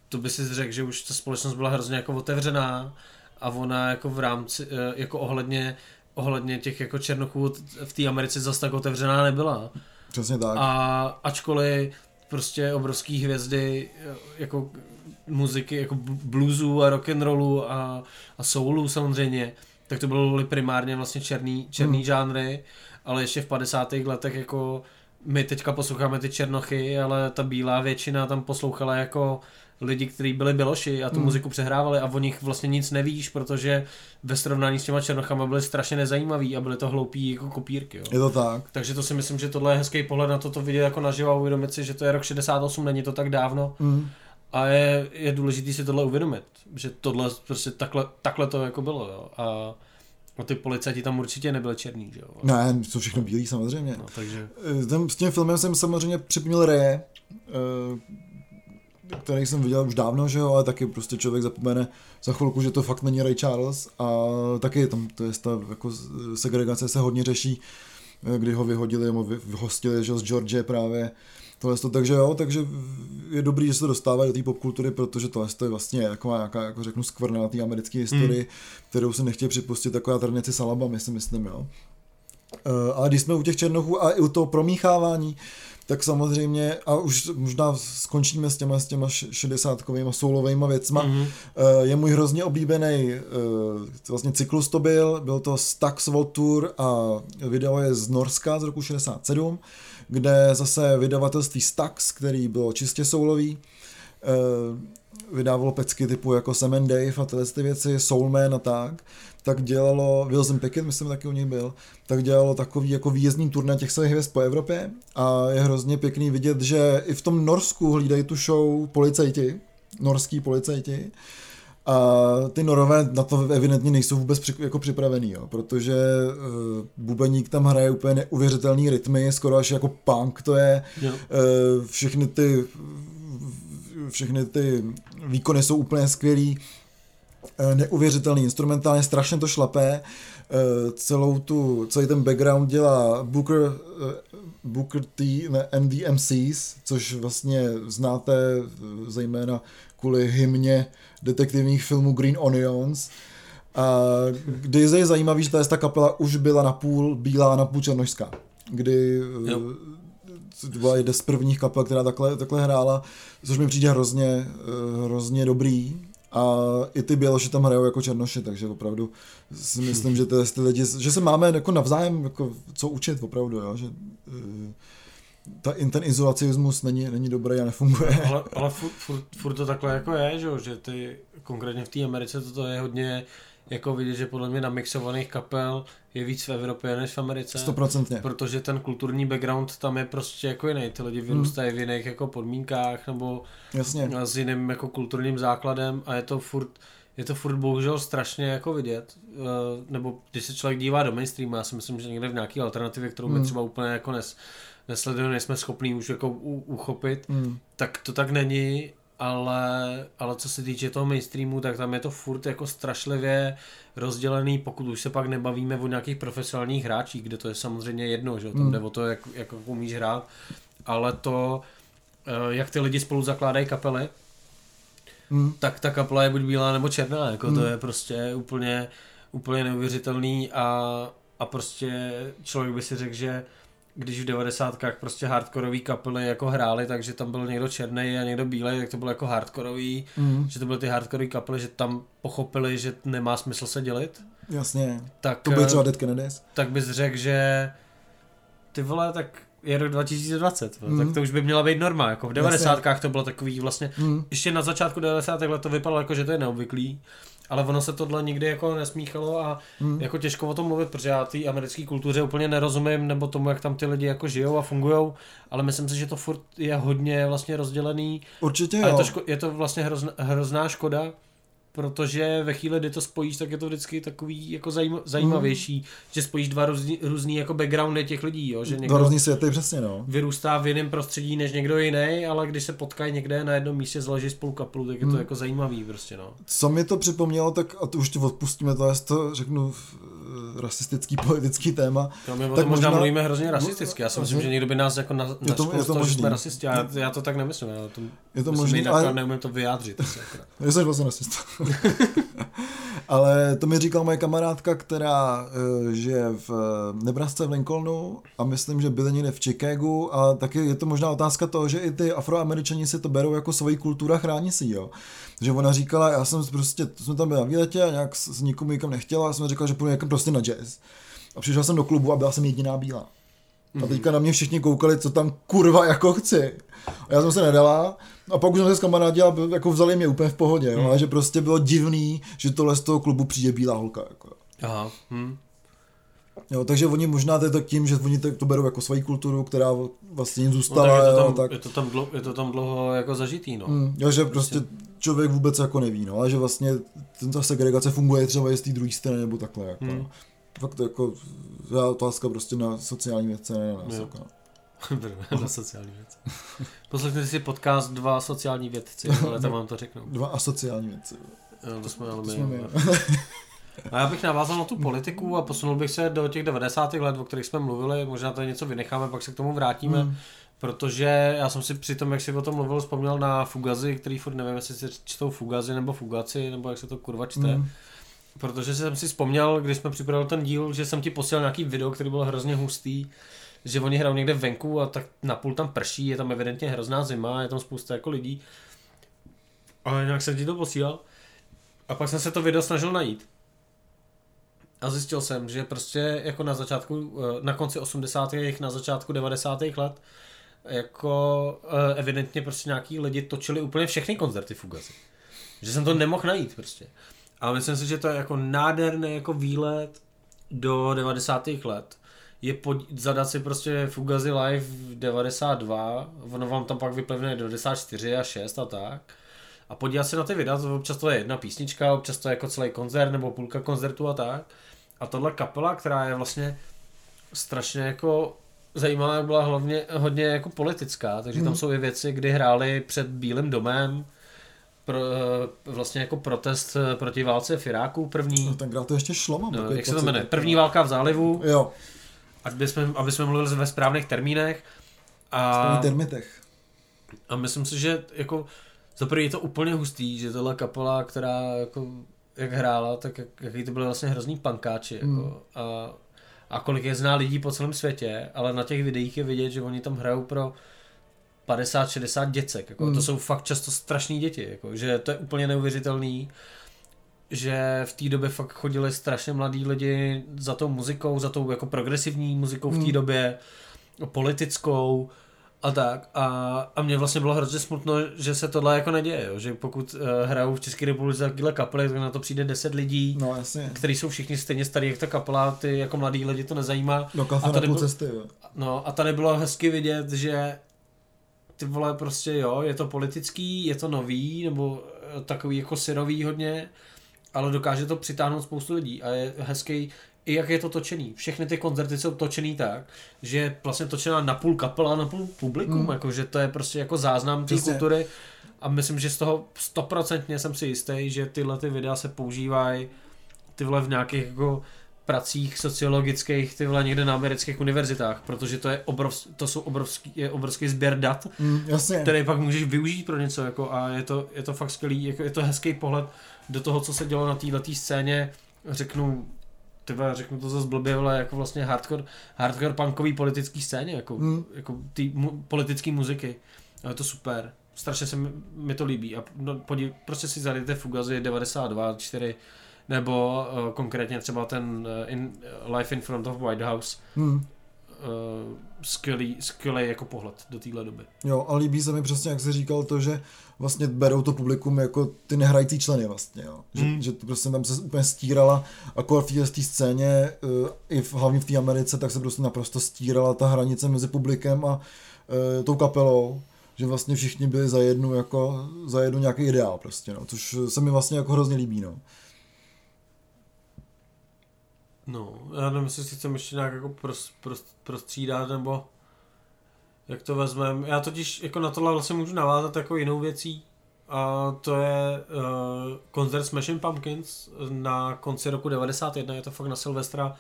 to by si řekl, že už ta společnost byla hrozně jako otevřená a ona jako v rámci, eh, jako ohledně, ohledně těch jako černochů v té Americe zase tak otevřená nebyla. Přesně tak. A ačkoliv prostě obrovský hvězdy eh, jako muziky, jako bluesu a rock and rollu a, a soulu samozřejmě, tak to byly primárně vlastně černý, černý hmm. žánry, ale ještě v 50. letech jako my teďka posloucháme ty černochy, ale ta bílá většina tam poslouchala jako lidi, kteří byli Beloši a tu hmm. muziku přehrávali a o nich vlastně nic nevíš, protože ve srovnání s těma černochama byly strašně nezajímaví a byly to hloupí jako kopírky. Jo. Je to tak. Takže to si myslím, že tohle je hezký pohled na to, to vidět jako naživo a uvědomit si, že to je rok 68, není to tak dávno. Hmm. A je, je důležité si tohle uvědomit, že tohle prostě takhle, takhle to jako bylo. Jo. A a ty policajti tam určitě nebyli černý, že jo? Ne, jsou všechno bílí samozřejmě. No, takže... S tím filmem jsem samozřejmě připomněl Reje, který jsem viděl už dávno, že jo, ale taky prostě člověk zapomene za chvilku, že to fakt není Ray Charles a taky tam, to je ta jako segregace se hodně řeší, kdy ho vyhodili, nebo vyhostili, že z George právě tohle to, takže jo, takže je dobrý, že se to dostává do té popkultury, protože tohle to je vlastně taková nějaká, jako řeknu, skvrna na té americké historii, hmm. kterou se nechtějí připustit taková tradice salabami, si myslím, jo. A když jsme u těch černochů a i u toho promíchávání, tak samozřejmě, a už možná skončíme s těma, s těma šedesátkovými soulovými věcma, mm-hmm. je můj hrozně oblíbený vlastně cyklus to byl, byl to Stax World Tour a video je z Norska z roku 67, kde zase vydavatelství Stax, který bylo čistě soulový, vydávalo pecky typu jako Sam Dave a tyhle ty věci, Soulman a tak, tak dělalo, Wilson Pickett, myslím, taky u něj byl, tak dělalo takový jako výjezdní turné těch svých hvězd po Evropě a je hrozně pěkný vidět, že i v tom Norsku hlídají tu show policajti, norský policajti, a ty norové na to evidentně nejsou vůbec při, jako připravený, jo, protože uh, bubeník tam hraje úplně neuvěřitelný rytmy, skoro až jako punk to je. Uh, všechny ty všechny ty výkony jsou úplně skvělý, eh, neuvěřitelný instrumentálně, strašně to šlapé, celou tu, celý ten background dělá Booker, Booker T and the MCs, což vlastně znáte zejména kvůli hymně detektivních filmů Green Onions. A kdy je zajímavý, že ta kapela už byla na půl bílá, na půl černožská. Kdy jo byla jedna z prvních kapel, která takhle, takhle hrála, což mi přijde hrozně, eh, hrozně dobrý. A i ty běloši tam hrajou jako černoši, takže opravdu si myslím, že, ty, ty lidi, že se máme jako navzájem jako co učit opravdu, jo? že eh, ta, ten izolacismus není, není dobrý a nefunguje. Ale, ale furt, furt, furt, to takhle jako je, že, že ty konkrétně v té Americe toto je hodně jako vidět, že podle mě na mixovaných kapel je víc v Evropě než v Americe. Stoprocentně. Protože ten kulturní background tam je prostě jako jiný. Ty lidi vyrůstají hmm. v jiných jako podmínkách nebo Jasně. s jiným jako kulturním základem a je to furt je to furt bohužel strašně jako vidět, uh, nebo když se člověk dívá do mainstreamu, já si myslím, že někde v nějaké alternativě, kterou my hmm. třeba úplně jako nes, nesledujeme, nejsme schopní už jako u, uchopit, mm. tak to tak není ale, ale co se týče toho mainstreamu, tak tam je to furt jako strašlivě rozdělený, pokud už se pak nebavíme o nějakých profesionálních hráčích, kde to je samozřejmě jedno, že tam hmm. jde o to, jak, jak umíš hrát, ale to, eh, jak ty lidi spolu zakládají kapely, hmm. tak ta kapela je buď bílá nebo černá, jako hmm. to je prostě úplně, úplně neuvěřitelný a, a prostě člověk by si řekl, že když v devadesátkách prostě hardkorový kapely jako hráli, takže tam byl někdo černý a někdo bílej, tak to bylo jako hardkorový, mm. že to byly ty hardkorové kapely, že tam pochopili, že nemá smysl se dělit. Jasně, tak, to byl třeba Dead Kennedys. Tak bys řekl, že ty vole, tak je rok 2020, mm. tak to už by měla být norma, jako v 90. to bylo takový vlastně, mm. ještě na začátku 90. let to vypadalo jako, že to je neobvyklý, ale ono se tohle nikdy jako nesmíchalo a hmm. jako těžko o tom mluvit, protože já té americké kultuře úplně nerozumím, nebo tomu, jak tam ty lidi jako žijou a fungují, ale myslím si, že to furt je hodně vlastně rozdělený. Určitě jo. je to, ško- je to vlastně hrozná, hrozná škoda, protože ve chvíli, kdy to spojíš, tak je to vždycky takový jako zajím, zajímavější, mm. že spojíš dva různý, různý jako backgroundy těch lidí, jo? že někdo dva různý světy, přesně no. vyrůstá v jiném prostředí než někdo jiný, ale když se potkají někde na jednom místě, založí spolu kapelu, tak je to mm. jako zajímavý prostě, no. Co mi to připomnělo, tak a to už ti odpustíme, to je to řeknu rasistický politický téma. No, my tak možná, mluvíme hrozně rasisticky. Já si myslím, že někdo by nás jako na, na je to, je to možný. jsme rasisti. Já, já, to tak nemyslím. Já to, je to možný, ale... neumím to vyjádřit. Já jsem vlastně rasista. ale to mi říkala moje kamarádka, která uh, žije v uh, Nebrasce v Lincolnu a myslím, že byli někde v Chicagu a taky je to možná otázka toho, že i ty afroameričani si to berou jako svoji kultura chrání si, jo. Že ona říkala, já jsem prostě, jsme tam byli na výletě a nějak s nikomu nikam nechtěla a jsem říkal, že půjdu někam prostě na jazz. A přišel jsem do klubu a byla jsem jediná bílá. A teďka na mě všichni koukali, co tam kurva jako chci. A já jsem se nedala. A pak už jsem se s kamarádi a jako vzali mě úplně v pohodě. Mm. Ale že prostě bylo divný, že tohle z toho klubu přijde bílá holka. Jako. Aha. Hmm. Jo, takže oni možná to je to tím, že oni to, berou jako svoji kulturu, která vlastně jim zůstala. No, tak je, to tam, jo, tak... je, to tam dlouho, je to tam dlouho jako zažitý, no. Mm, jo, že prostě člověk vůbec jako neví, no, a že vlastně ta segregace funguje třeba i z té druhé strany nebo takhle, jako. Mm. Fakt to jako, je otázka prostě na sociální věci, ne na nás, jako. na sociální věci. Poslechněte si podcast Dva sociální vědci, ale tam vám to řeknu. Dva asociální věci. Jo, to jsme ale my. Jsme my. A já bych navázal na tu politiku a posunul bych se do těch 90. let, o kterých jsme mluvili, možná tady něco vynecháme, pak se k tomu vrátíme, mm. protože já jsem si při tom, jak si o tom mluvil, vzpomněl na Fugazi, který furt nevím, jestli si čtou Fugazi nebo Fugaci, nebo jak se to kurva čte. Mm. Protože jsem si vzpomněl, když jsme připravili ten díl, že jsem ti posílal nějaký video, který byl hrozně hustý, že oni hrajou někde venku a tak napůl tam prší, je tam evidentně hrozná zima, je tam spousta jako lidí. Ale nějak jsem ti to posílal. A pak jsem se to video snažil najít. A zjistil jsem, že prostě jako na začátku, eh, na konci 80. na začátku 90. let, jako eh, evidentně prostě nějaký lidi točili úplně všechny koncerty Fugazi. Že jsem to nemohl najít prostě. Ale myslím si, že to je jako nádherný jako výlet do 90. let. Je pod, zadat si prostě Fugazi Live 92, ono vám tam pak vyplivne 94 a 6 a tak. A podívat se na ty videa, to občas to je jedna písnička, občas to je jako celý koncert nebo půlka koncertu a tak. A tohle kapela, která je vlastně strašně jako zajímavá, byla hlavně hodně jako politická, takže hmm. tam jsou i věci, kdy hráli před Bílým domem, pro, eh, vlastně jako protest eh, proti válce v Iráku první. No, tenkrát to ještě šlo, mám no, Jak se to jmenuje? První válka v zálivu. Jo. Aby jsme, aby jsme mluvili ve správných termínech. A, termitech. A myslím si, že jako za první je to úplně hustý, že tohle kapela, která jako jak hrála, tak jak, jaký to byly vlastně hrozný pankáči. Jako, hmm. a, a kolik je zná lidí po celém světě, ale na těch videích je vidět, že oni tam hrajou pro 50-60 děcek. Jako, hmm. To jsou fakt často strašní děti. Jako, že to je úplně neuvěřitelný že v té době fakt chodili strašně mladí lidi za tou muzikou, za tou jako progresivní muzikou v té hmm. době, politickou, a tak. A, a mě vlastně bylo hrozně smutno, že se tohle jako neděje, jo? že pokud uh, hrajou v České republice takové kapely, tak na to přijde 10 lidí, no, jasně. kteří jsou všichni stejně starý jak ta kapela, ty jako mladí lidi to nezajímá. No, a tady bylo, cesty, jo. No a tady bylo hezky vidět, že ty vole prostě jo, je to politický, je to nový, nebo eh, takový jako syrový hodně, ale dokáže to přitáhnout spoustu lidí a je hezký i jak je to točený. Všechny ty koncerty jsou točený tak, že je vlastně točená na půl kapela, na půl publikum, hmm. jako, že to je prostě jako záznam té kultury a myslím, že z toho stoprocentně jsem si jistý, že tyhle ty videa se používají tyhle v nějakých jako pracích sociologických ty vole někde na amerických univerzitách, protože to je obrov, to jsou obrovský, je obrovský sběr dat, mm, jasně. který pak můžeš využít pro něco jako a je to, je to fakt skvělý, jako je to hezký pohled do toho, co se dělo na této scéně, řeknu tyba, řeknu to zase blbě, ale jako vlastně hardcore, hardcore punkový politický scéně, jako, hmm. jako ty mu, politické muziky. A je to super. Strašně se mi, mi to líbí. A no, podív, prostě si zadejte Fugazi 92, 4, nebo uh, konkrétně třeba ten uh, in, uh, Life in Front of White House. Hmm uh, skvělý, skvělý jako pohled do téhle doby. Jo, a líbí se mi přesně, jak jsi říkal, to, že vlastně berou to publikum jako ty nehrající členy vlastně, jo. Že, mm. že to prostě tam se úplně stírala, jako v té scéně, uh, i v, hlavně v té Americe, tak se prostě naprosto stírala ta hranice mezi publikem a uh, tou kapelou že vlastně všichni byli za jednu, jako, za jednu nějaký ideál prostě, no, což se mi vlastně jako hrozně líbí, no. No, já nevím, jestli si chceme ještě nějak jako pros, pros, prostřídat, nebo jak to vezmeme. Já totiž jako na tohle vlastně můžu navázat jako jinou věcí, a to je uh, koncert Smashing Pumpkins na konci roku 91, je to fakt na Silvestra.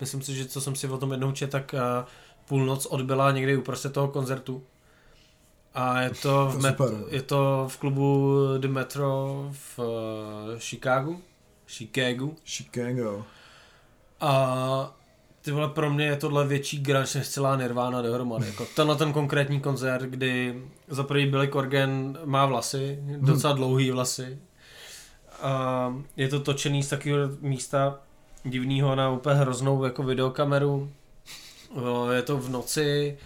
Myslím si, že co jsem si o tom jednou čet, tak uh, půlnoc odbyla někdy uprostřed toho koncertu. A je to, v, met- je to v klubu The Metro v uh, Chicagu. Chicago. Chicago. A ty vole, pro mě je tohle větší grunge než celá Nirvana dohromady. Jako tenhle ten konkrétní koncert, kdy za prvý Billy Corgan má vlasy, docela dlouhý vlasy. A je to točený z takového místa divného na úplně hroznou jako videokameru. Je to v noci,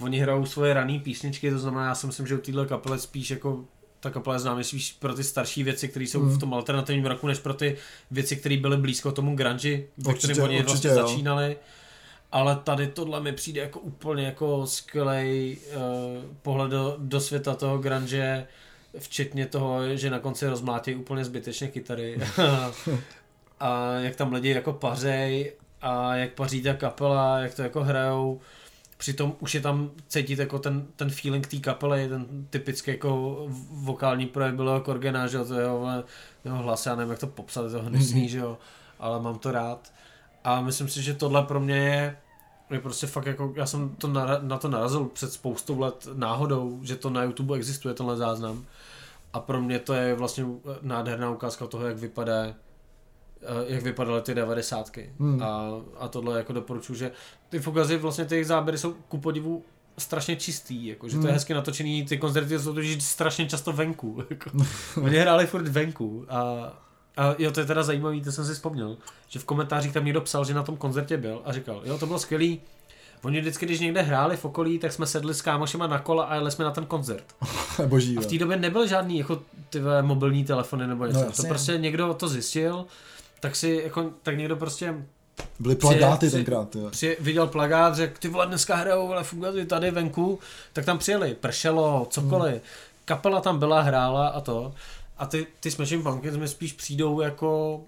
oni hrajou svoje rané písničky, to znamená, já si myslím, že u téhle kapele spíš jako ta kapela je známá spíš pro ty starší věci, které jsou mm. v tom alternativním roku, než pro ty věci, které byly blízko tomu grunge, ve kterém oni určitě, vlastně jo. začínali. Ale tady tohle mi přijde jako úplně jako skvělý uh, pohled do, do světa toho grunge, včetně toho, že na konci rozmlátí úplně zbytečně kytary. a jak tam lidi jako pařej a jak paří ta kapela, jak to jako hrajou přitom už je tam cítit jako ten, ten feeling té kapely, ten typický jako vokální projev bylo Korgena, že jo, to jeho, jeho hlas, já nevím, jak to popsat, je to hnusný, že jo, ale mám to rád. A myslím si, že tohle pro mě je, je prostě fakt jako, já jsem to na, na to narazil před spoustou let náhodou, že to na YouTube existuje, tenhle záznam. A pro mě to je vlastně nádherná ukázka toho, jak vypadá jak vypadaly ty devadesátky. Hmm. A, a tohle jako doporučuji, že ty fugazy, vlastně ty záběry jsou ku podivu strašně čistý, jako, že to je hmm. hezky natočený, ty koncerty jsou totiž strašně často venku. Jako. Oni hráli furt venku a, a jo, to je teda zajímavý, to jsem si vzpomněl, že v komentářích tam někdo psal, že na tom koncertě byl a říkal, jo, to bylo skvělý, Oni vždycky, když někde hráli v okolí, tak jsme sedli s kámošema na kola a jeli jsme na ten koncert. Boží, a v té době nebyl žádný jako ty mobilní telefony nebo něco. No, to prostě někdo to zjistil, tak si jako, tak někdo prostě byly plagáty při, tenkrát. Jo. Při, viděl plagát, řekl, ty vole, dneska hrajou ale funguje tady venku, tak tam přijeli, pršelo, cokoliv. Hmm. Kapela tam byla, hrála a to. A ty, ty Smashing Pumpkins mi spíš přijdou jako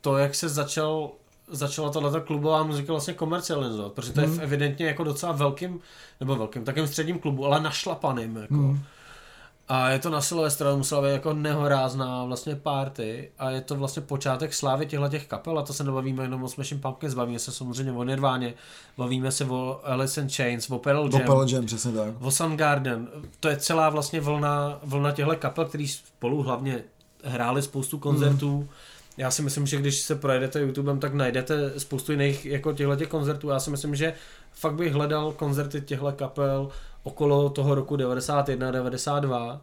to, jak se začal začala tato klubová muzika vlastně komercializovat, protože to je hmm. evidentně jako docela velkým, nebo velkým, takým středním klubu, ale našlapaným. Jako. Hmm. A je to na Silvestra, musela být jako nehorázná vlastně party a je to vlastně počátek slávy těchto těch kapel a to se nebavíme jenom o Smashing Pumpkins, bavíme se samozřejmě o Nirváně, bavíme se o Alice in Chains, o Pearl Jam, o Pearl Jam přesně tak. o Soundgarden, to je celá vlastně vlna, vlna těchto kapel, který spolu hlavně hráli spoustu koncertů, mm. Já si myslím, že když se projedete YouTubem, tak najdete spoustu jiných jako těchto koncertů. Já si myslím, že fakt bych hledal koncerty těchto kapel okolo toho roku 91-92,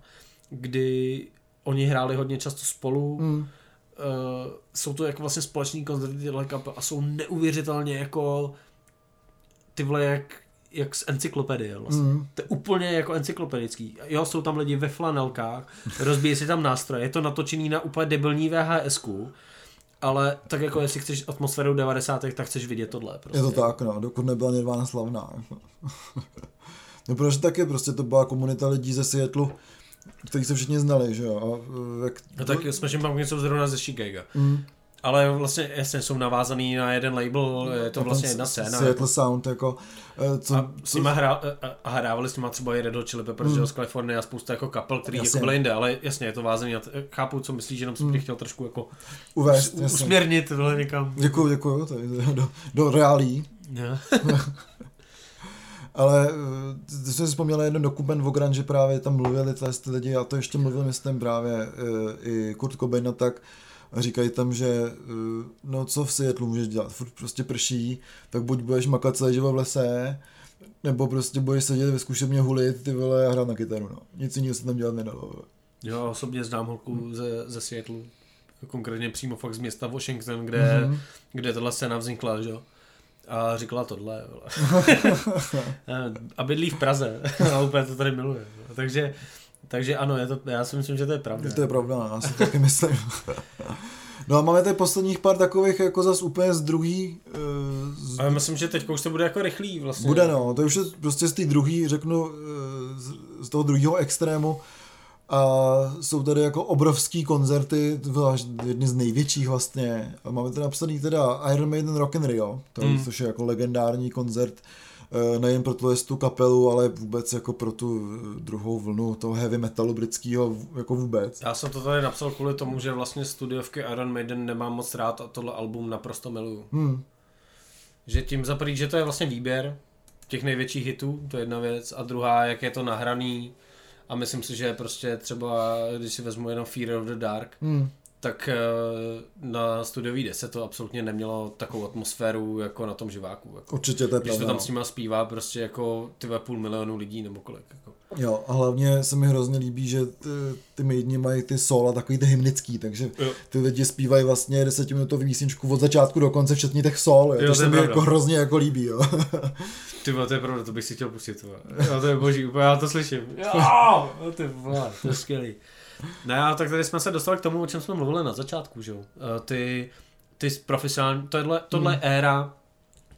kdy oni hráli hodně často spolu. Mm. Uh, jsou to jako vlastně společní koncerty těchto kapel a jsou neuvěřitelně jako ty vole jak, jak z encyklopedie vlastně. Mm. To je úplně jako encyklopedický. Jo, jsou tam lidi ve flanelkách, rozbíjí si tam nástroje, je to natočený na úplně debilní VHSku, ale tak jako jestli chceš atmosféru 90. tak chceš vidět tohle. Prostě. Je to tak, no, dokud nebyla Nirvana slavná. No protože taky prostě to byla komunita lidí ze Seattleu, který se všichni znali, že jo. A, jak... no tak jsme že mám něco zrovna ze Chicago. Mm. Ale vlastně jasně jsou navázaný na jeden label, je to vlastně jedna scéna. Seattle jako. Sound, jako... Eh, co, a s nima hrá, a hrávali s nima třeba i Red Hot Chili Peppers, mm. z Kalifornie a spousta jako kapel, který jasně. jako byly jinde, ale jasně je to vázaný, chápu, co myslíš, jenom jsem mm. chtěl trošku jako Uvést, us, usměrnit tohle někam. Děkuju, děkuju, to je do, do reálí. Yeah. Ale eh, ty jsi vzpomněl jeden dokument o Grunge, že právě tam mluvili ty lidi, a to ještě mluvil, myslím, právě eh, i Kurt Cobain, tak a říkají tam, že eh, no co v Seattleu můžeš dělat, furt prostě prší, tak buď budeš makat celý život v lese, nebo prostě budeš sedět ve zkušebně hulit ty vole a hrát na kytaru, no. Nic jiného se tam dělat nedalo. Jo, osobně znám holku hmm. ze, ze Seattleu, konkrétně přímo fakt z města Washington, kde, mm-hmm. kde tohle scéna vznikla, že jo. A říkala tohle. a bydlí v Praze. a úplně to tady miluje. Takže takže ano, je to, já si myslím, že to je pravda. To je pravda, já si taky myslím. No a máme tady posledních pár takových jako zas úplně z druhý... Uh, z... Ale myslím, že teď už to bude jako rychlý vlastně. Bude no, to už je prostě z té druhý, řeknu, z, z toho druhého extrému a jsou tady jako obrovský koncerty, jedny z největších vlastně. A máme tady napsaný teda Iron Maiden Rock in Rio, to, mm. což je jako legendární koncert eh, nejen pro tu kapelu, ale vůbec jako pro tu druhou vlnu toho heavy metalu britského jako vůbec. Já jsem to tady napsal kvůli tomu, že vlastně studiovky Iron Maiden nemám moc rád a tohle album naprosto miluju. Hmm. Že tím zaprý, že to je vlastně výběr těch největších hitů, to je jedna věc, a druhá, jak je to nahraný, a myslím si, že prostě třeba, když si vezmu jenom Fear of the Dark, hmm. tak eh, na studiový desce to absolutně nemělo takovou atmosféru jako na tom živáku. Jako. Určitě to je Když to tam no. s nima zpívá prostě jako ty půl milionu lidí nebo kolik. Jako. Jo, a hlavně se mi hrozně líbí, že ty, ty maidni mají ty sola takový ty hymnický, takže jo. ty lidi zpívají vlastně desetiminutový písničku od začátku do konce, včetně těch sol, jo, jo to se mi jako hrozně jako líbí, jo. ty to je pravda, to bych si chtěl pustit, jo, to je boží, úplně já to slyším. Jo, ty vole, to je skvělý. Ne, a tak tady jsme se dostali k tomu, o čem jsme mluvili na začátku, že jo. Eh, ty, ty profesionální, tohle, tohle hmm. éra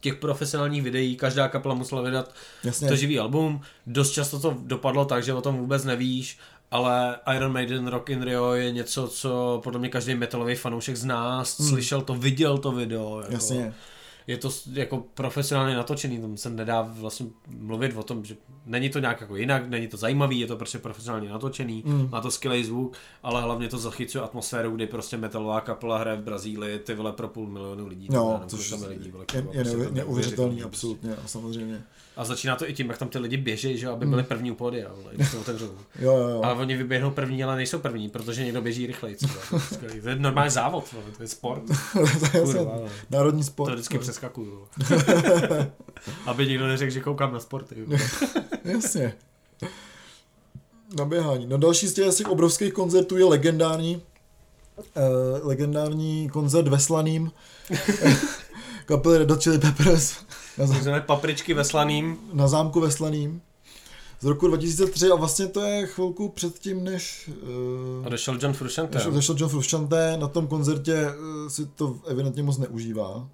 těch profesionálních videí, každá kapela musela vydat Jasně. to živý album. Dost často to dopadlo tak, že o tom vůbec nevíš, ale Iron Maiden Rock in Rio je něco, co podle mě každý metalový fanoušek zná, hmm. slyšel to, viděl to video. Jako. Jasně je to jako profesionálně natočený, tam se nedá vlastně mluvit o tom, že není to nějak jako jinak, není to zajímavý, je to prostě profesionálně natočený, mm. má to skvělý zvuk, ale hlavně to zachycuje atmosféru, kdy prostě metalová kapela hraje v Brazílii, ty vole pro půl milionu lidí. No, což je, lidí, vole, je, je neuvěřitelný, absolutně, samozřejmě. A začíná to i tím, jak tam ty lidi běží, že aby byli hmm. první u pódia, to otevřou. jo, jo, jo. Ale oni vyběhnou první, ale nejsou první, protože někdo běží rychleji. to je normální závod, to je sport. to je Kurva, národní sport. To vždycky přeskakuju. aby nikdo neřekl, že koukám na sporty. Jasně. Na běhání. No další z těch, obrovských koncertů je legendární uh, legendární koncert ve Slaným kapely Red Hot Chili Peppers na zám... papričky veslaným. Na zámku veslaným. Z roku 2003 a vlastně to je chvilku předtím, než... Uh, a došel John Frusciante. Došel, došel John Frusciante, na tom koncertě uh, si to evidentně moc neužívá.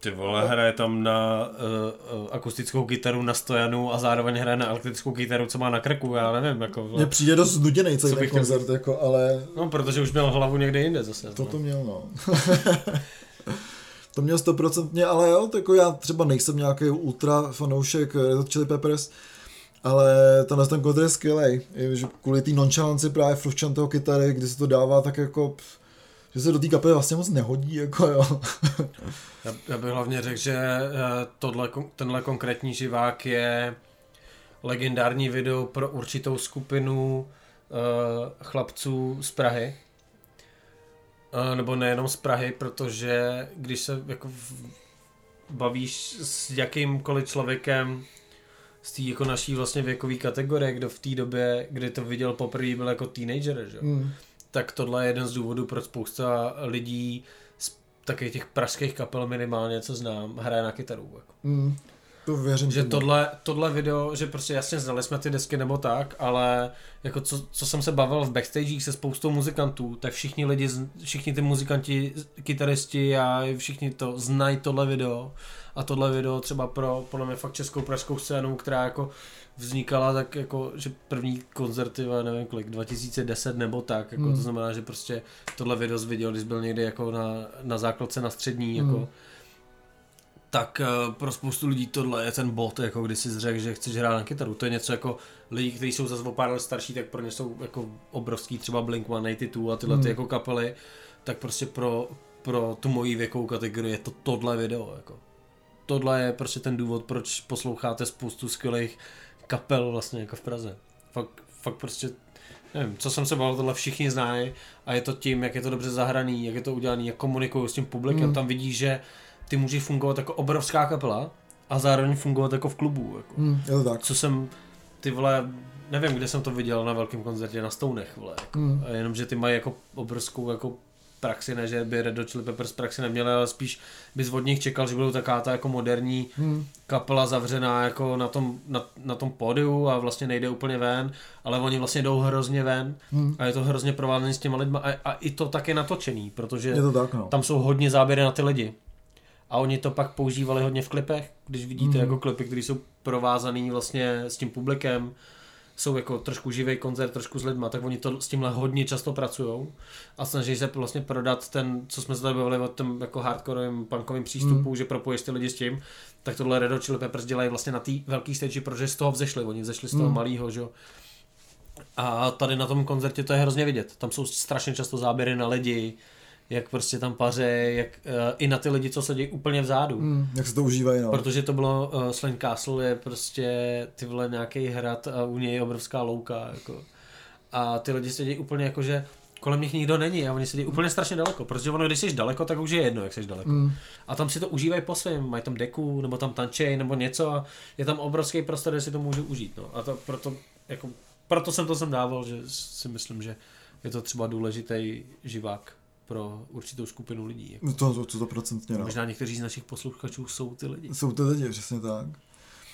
Ty vole, hraje tam na uh, akustickou kytaru na stojanu a zároveň hraje na elektrickou kytaru, co má na krku, já nevím, jako... Mně přijde dost nuděnej celý ten koncert, chtěl... jako, ale... No, protože už měl hlavu někde jinde zase. To to měl, no. To měl stoprocentně, ale jo, jako já třeba nejsem nějaký ultra fanoušek Red Hot Chili Peppers, ale tenhle ten kontr je skvělý. Že kvůli té nonchalanci právě Fruscianteho kytary, kdy se to dává tak jako že se do té kapely vlastně moc nehodí, jako jo. já, já bych hlavně řekl, že eh, tohle, tenhle konkrétní živák je legendární video pro určitou skupinu uh, chlapců z Prahy, nebo nejenom z Prahy, protože když se jako bavíš s jakýmkoliv člověkem z té jako naší vlastně věkové kategorie, kdo v té době, kdy to viděl poprvé, byl jako teenager, že? Mm. tak tohle je jeden z důvodů, proč spousta lidí z takových těch pražských kapel minimálně, co znám, hraje na kytaru. Jako. Mm. To věřím. Že tohle, tohle video, že prostě jasně znali jsme ty desky nebo tak, ale jako co, co jsem se bavil v backstage se spoustou muzikantů, tak všichni lidi, všichni ty muzikanti, kytaristi a všichni to znají tohle video a tohle video třeba pro podle mě fakt českou pražskou scénu, která jako vznikala tak jako, že první koncerty, nevím kolik, 2010 nebo tak, jako hmm. to znamená, že prostě tohle video viděl, když byl někde jako na, na základce na střední, hmm. jako tak uh, pro spoustu lidí tohle je ten bod, jako když si řekl, že chceš hrát na kytaru. To je něco jako lidi, kteří jsou zase o pár let starší, tak pro ně jsou jako obrovský třeba Blink-182 a tyhle hmm. ty jako kapely, tak prostě pro, pro tu moji věkovou kategorii je to tohle video. Jako. Tohle je prostě ten důvod, proč posloucháte spoustu skvělých kapel vlastně jako v Praze. Fakt, fakt prostě nevím, co jsem se bavil, tohle všichni znají a je to tím, jak je to dobře zahraný, jak je to udělaný, jak komunikují s tím publikem, hmm. tam vidíš, že ty můžeš fungovat jako obrovská kapela a zároveň fungovat jako v klubu. Jako. Hmm, je to tak. Co jsem, ty vole, nevím, kde jsem to viděl na velkém koncertě na Stounech, vole. Jako. Hmm. A jenom, že ty mají jako obrovskou jako praxi, ne, že by Red Hot Chili Peppers praxi neměli, ale spíš bys od nich čekal, že budou taková ta jako moderní hmm. kapela zavřená jako na tom, na, na tom pódiu a vlastně nejde úplně ven, ale oni vlastně jdou hrozně ven hmm. a je to hrozně provázané s těma lidma a, a i to tak je natočený, protože je to tak, no. tam jsou hodně záběry na ty lidi a oni to pak používali hodně v klipech, když vidíte mm. jako klipy, které jsou provázané vlastně s tím publikem, jsou jako trošku živý koncert, trošku s lidma, tak oni to s tímhle hodně často pracují a snaží se vlastně prodat ten, co jsme se tady bavili o tom jako hardcoreovém punkovém přístupu, mm. že propojíš ty lidi s tím, tak tohle Red Hot Chili Peppers dělají vlastně na té velké stage, protože z toho vzešli, oni vzešli z toho mm. malého, že A tady na tom koncertě to je hrozně vidět. Tam jsou strašně často záběry na lidi, jak prostě tam paře, jak uh, i na ty lidi, co sedí úplně vzadu. Mm, jak se to užívají, no. Protože to bylo, uh, Slane Castle je prostě ty vole nějaký hrad a u něj je obrovská louka, jako. A ty lidi sedí úplně jako, že kolem nich nikdo není a oni sedí úplně strašně daleko, protože ono, když jsi daleko, tak už je jedno, jak jsi daleko. Mm. A tam si to užívají po svém, mají tam deku, nebo tam tančej, nebo něco a je tam obrovský prostor, kde si to můžu užít. No. A to proto, jako, proto jsem to sem dával, že si myslím, že je to třeba důležitý živák pro určitou skupinu lidí. Jako. No to, to, to, to procentně, no. Možná někteří z našich posluchačů jsou ty lidi. Jsou ty lidi, přesně tak.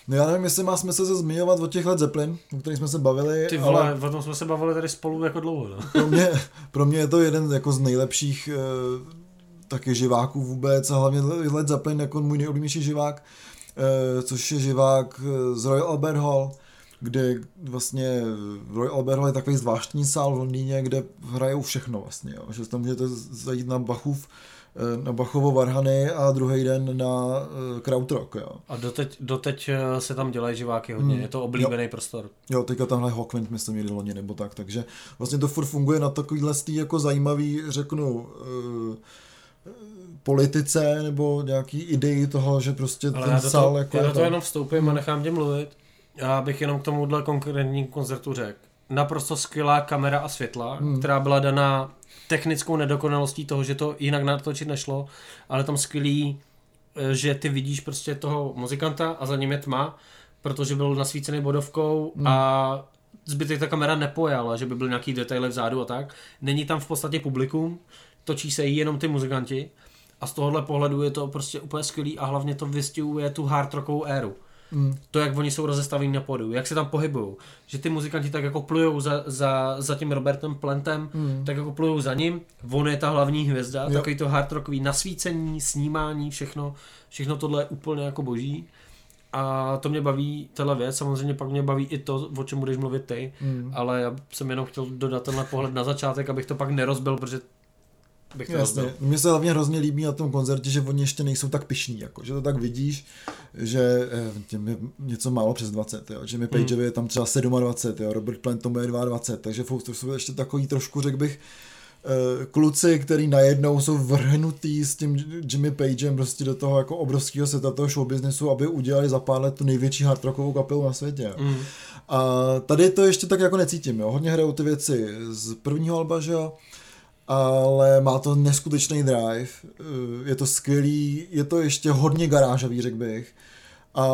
No já nevím, jestli má smysl se zmiňovat o těch let Zeppelin, o kterých jsme se bavili. Ty vole, ale... o tom jsme se bavili tady spolu jako dlouho. No. pro, mě, pro mě je to jeden jako z nejlepších uh, taky živáků vůbec a hlavně Led Zeppelin jako můj nejoblíbenější živák, uh, což je živák z Royal Albert Hall kde vlastně Royal Albert Hall je takový zvláštní sál v Londýně, kde hrajou všechno vlastně, jo. že tam můžete zajít na Bachův eh, na Bachovo Varhany a druhý den na uh, Krautrock, jo. A doteď, doteď eh, se tam dělají živáky hodně, hmm. je to oblíbený jo. prostor. Jo, teďka tamhle Hawkwind, myslím, jeli loni nebo tak, takže vlastně to furt funguje na takovýhle stý jako zajímavý, řeknu, uh, politice nebo nějaký idei toho, že prostě Ale ten sál to, jako... Já to jenom vstoupím a nechám tě mluvit. Já bych jenom k tomuhle konkrétním koncertu řekl. Naprosto skvělá kamera a světla, hmm. která byla daná technickou nedokonalostí toho, že to jinak natočit nešlo, ale tam skvělý, eh, že ty vidíš prostě toho muzikanta a za ním je tma, protože byl nasvícený bodovkou hmm. a zbytek ta kamera nepojala, že by byl nějaký detaily vzadu a tak. Není tam v podstatě publikum, točí se jenom ty muzikanti a z tohohle pohledu je to prostě úplně skvělý a hlavně to vystihuje tu hard rockovou éru. Mm. To, jak oni jsou rozestavení na podu, jak se tam pohybují. Že ty muzikanti tak jako plujou za, za, za tím Robertem Plentem, mm. tak jako plujou za ním. On je ta hlavní hvězda, jo. takový to hard rockový nasvícení, snímání, všechno, všechno tohle je úplně jako boží. A to mě baví, tahle věc, samozřejmě pak mě baví i to, o čem budeš mluvit ty, mm. ale já jsem jenom chtěl dodat tenhle pohled na začátek, abych to pak nerozbil, protože bych to Jasně. Mně se hlavně hrozně líbí na tom koncertě, že oni ještě nejsou tak pišní, jako, že to tak vidíš, že eh, těm je něco málo přes 20, jo, že mi Page hmm. je tam třeba 27, jo, Robert Plant tomu je 22, takže to jsou ještě takový trošku, řekl bych, eh, kluci, který najednou jsou vrhnutý s tím Jimmy Pagem prostě do toho jako obrovského seta toho show businessu, aby udělali za pár let tu největší hard rockovou kapelu na světě. Mm. A tady to ještě tak jako necítím, jo. Hodně hrajou ty věci z prvního alba, že jo ale má to neskutečný drive, eh, je to skvělý, je to ještě hodně garážový, řekl bych. A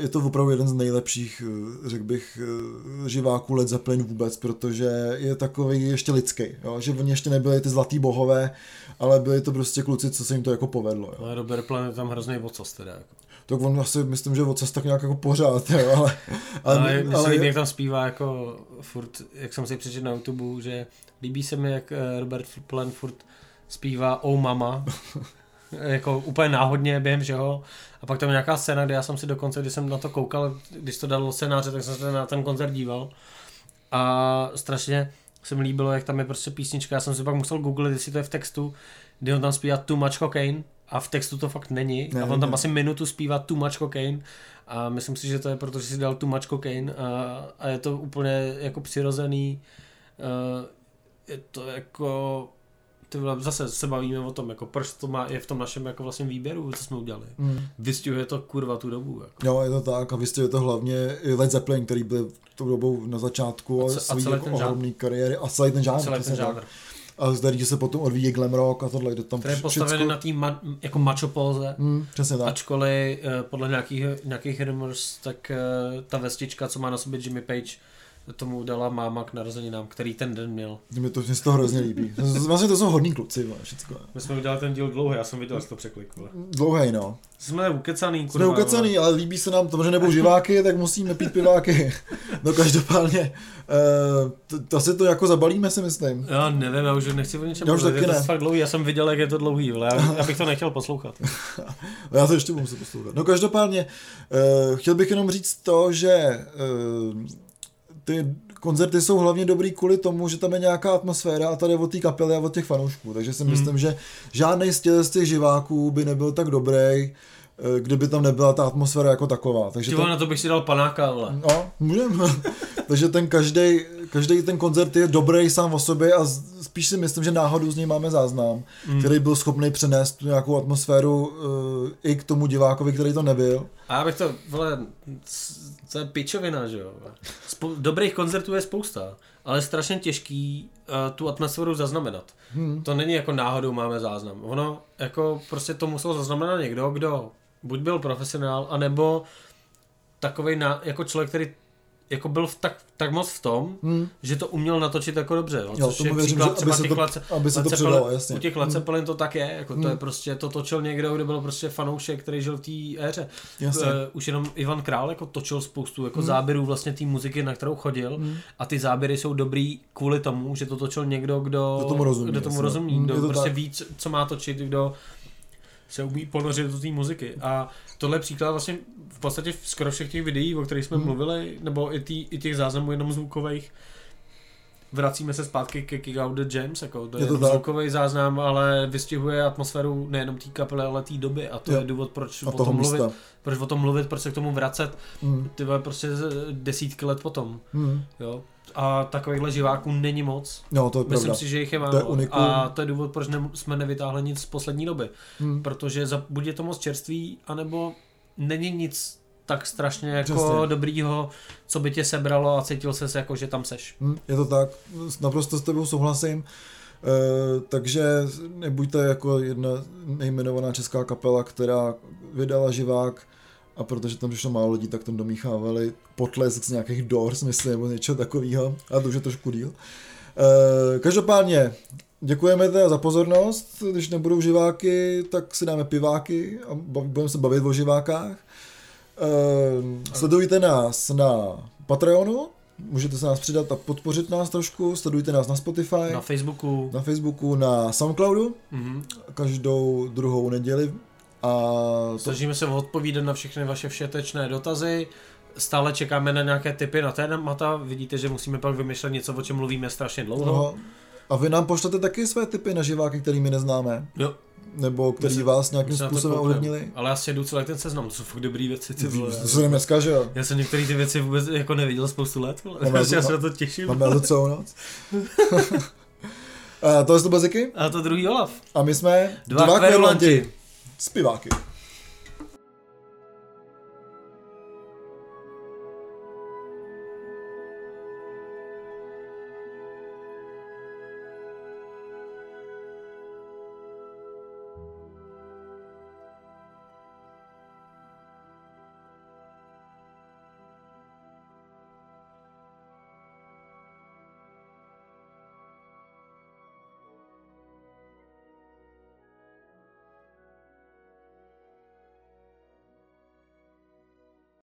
je to opravdu jeden z nejlepších, eh, řekl bych, eh, živáků Led Zeppelin vůbec, protože je takový ještě lidský, jo? že oni ještě nebyli ty zlatý bohové, ale byli to prostě kluci, co se jim to jako povedlo. Jo? Ale Robert Plant je tam hrozný vocas teda. Jako. Tak on asi, myslím, že vocas tak nějak jako pořád, jo, ale... ale, ale, ale, ale jak tam zpívá jako furt, jak jsem si přečetl na YouTube, že Líbí se mi, jak eh, Robert Plant furt zpívá Oh Mama, jako úplně náhodně během všeho. A pak tam je nějaká scéna, kde já jsem si dokonce, když jsem na to koukal, když to dalo scénáře, tak jsem se na ten koncert díval. A strašně se mi líbilo, jak tam je prostě písnička. Já jsem si pak musel googlit, jestli to je v textu, kdy on tam zpívá Too Much Cocaine a v textu to fakt není. Ne, a on tam ne. asi minutu zpívá Too Much Cocaine a myslím si, že to je proto, že si dal Too Much Cocaine a, a je to úplně jako přirozený. Uh, je to jako ty vole, zase se bavíme o tom, jako proč to má, je v tom našem jako vlastně výběru, co jsme udělali. Mm. Vystihuje to kurva tu dobu. Jako. Jo, je to tak a vystihuje to hlavně Led Zeppelin, který byl tou dobou na začátku a, ce, a jako ohromný kariéry a celý ten žánr. Celý ten žánr. A který se potom odvíjí glam rock a tohle, jde tam Který je postavený na té ma, jako macho póze. Mm, přesně tak. Ačkoliv eh, podle nějakých, nějakých rumors, tak eh, ta vestička, co má na sobě Jimmy Page, tomu dala máma k narozeninám, který ten den měl. Mě to, mě to hrozně líbí. Vlastně to jsou hodní kluci, všechno. My jsme udělali ten díl dlouhý, já jsem viděl, jak to překlik. Dlouhý, no. Jsme ukecaný, kurva. Jsme ukecaný, ale líbí se nám to, že nebudou živáky, tak musíme pít piváky. No každopádně, uh, to, to, asi to jako zabalíme, si myslím. Já nevím, já už nechci o něčem já už taky je to fakt dlouhý, já jsem viděl, jak je to dlouhý, ale já, já bych to nechtěl poslouchat. já to ještě budu se poslouchat. No každopádně, uh, chtěl bych jenom říct to, že uh, ty koncerty jsou hlavně dobrý kvůli tomu, že tam je nějaká atmosféra a tady je od té kapely a od těch fanoušků. Takže si myslím, že žádný z těch, z těch živáků by nebyl tak dobrý, eh, kdyby tam nebyla ta atmosféra jako taková. Takže Ty to, vole, na to bych si dal panáka, ale. no, můžeme. Takže ten každý, každý ten koncert je dobrý sám o sobě a spíš si myslím, že náhodou z něj máme záznam, mm. který byl schopný přenést tu nějakou atmosféru uh, i k tomu divákovi, který to nebyl. A já bych to, vole, to je pičovina, že jo. Spou- dobrých koncertů je spousta, ale strašně těžký uh, tu atmosféru zaznamenat. Hmm. To není jako náhodou máme záznam. Ono, jako prostě to musel zaznamenat někdo, kdo buď byl profesionál, anebo takovej na, jako člověk, který jako byl v tak, tak moc v tom, hmm. že to uměl natočit jako dobře. Jo, Jo, což je věřím, příklad že aby třeba se těch to- Led- aby se to předalo, jasně. U těch Led Zeppelin to tak je, jako to je prostě, to točil někdo, kdo byl prostě fanoušek, který žil v té éře. Jasně. Uh, už jenom Ivan Král jako točil spoustu jako záběrů vlastně té muziky, na kterou chodil a ty záběry jsou dobrý kvůli tomu, že to točil někdo, kdo, Kdo tomu rozumí, kdo tomu jasně. rozumí, Mm, kdo to prostě tak. ví, co- co má točit, kdo se umí ponořit do té muziky. A tohle je příklad vlastně v podstatě skoro všech těch videí, o kterých jsme Hmm. mluvili, nebo i, tý, i těch záznamů jenom zvukových, vracíme se zpátky ke Kick Out the Jams, jako to je, Je to je zvukový záznam, ale vystihuje atmosféru nejenom té kapely, ale té doby a to Jo. je důvod, proč A o tom mluvit, proč o tom mluvit, proč se k tomu vracet, Hmm. ty prostě desítky let potom, Hmm. jo. A takovýchhle živáků není moc. No, to je Myslím pravda. si, že jich je málo. To je unikum. a to je důvod, proč ne, jsme nevytáhli nic z poslední doby. Hmm. Protože za, buď je to moc čerstvý, anebo není nic tak strašně jako Přesně. dobrýho, co by tě sebralo a cítil ses jako, že tam seš. Hm, je to tak, naprosto s tebou souhlasím. E, takže nebuďte jako jedna nejmenovaná česká kapela, která vydala živák a protože tam přišlo málo lidí, tak tam domíchávali potlesk z nějakých Doors, myslím, nebo něčeho takového. A to už je trošku díl. E, každopádně, děkujeme teda za pozornost. Když nebudou živáky, tak si dáme piváky a budeme se bavit o živákách. E, sledujte nás na Patreonu, můžete se nás přidat a podpořit nás trošku, sledujte nás na Spotify, Na Facebooku. na Facebooku, na Soundcloudu, Mhm. každou druhou neděli. A to, Snažíme se odpovídat na všechny vaše všetečné dotazy. Stále čekáme na nějaké tipy na témata. Vidíte, že musíme pak vymýšlet něco, o čem mluvíme strašně dlouho. no, a vy nám pošlete taky své typy na živáky, který my neznáme, Jo, nebo který se- vás nějakým způsobem ovlivnili. Ale já si jedu celý ten seznam, to jsou fakt dobrý věci. Ty vole. To se dneska, že jo? Já jsem některé ty věci vůbec jako neviděl spoustu let. vole. Máme Já se na to těším. Máme to celou noc. a to je to Baziky A to druhý Olaf. a my jsme Dva kverulanti. Zpěváky.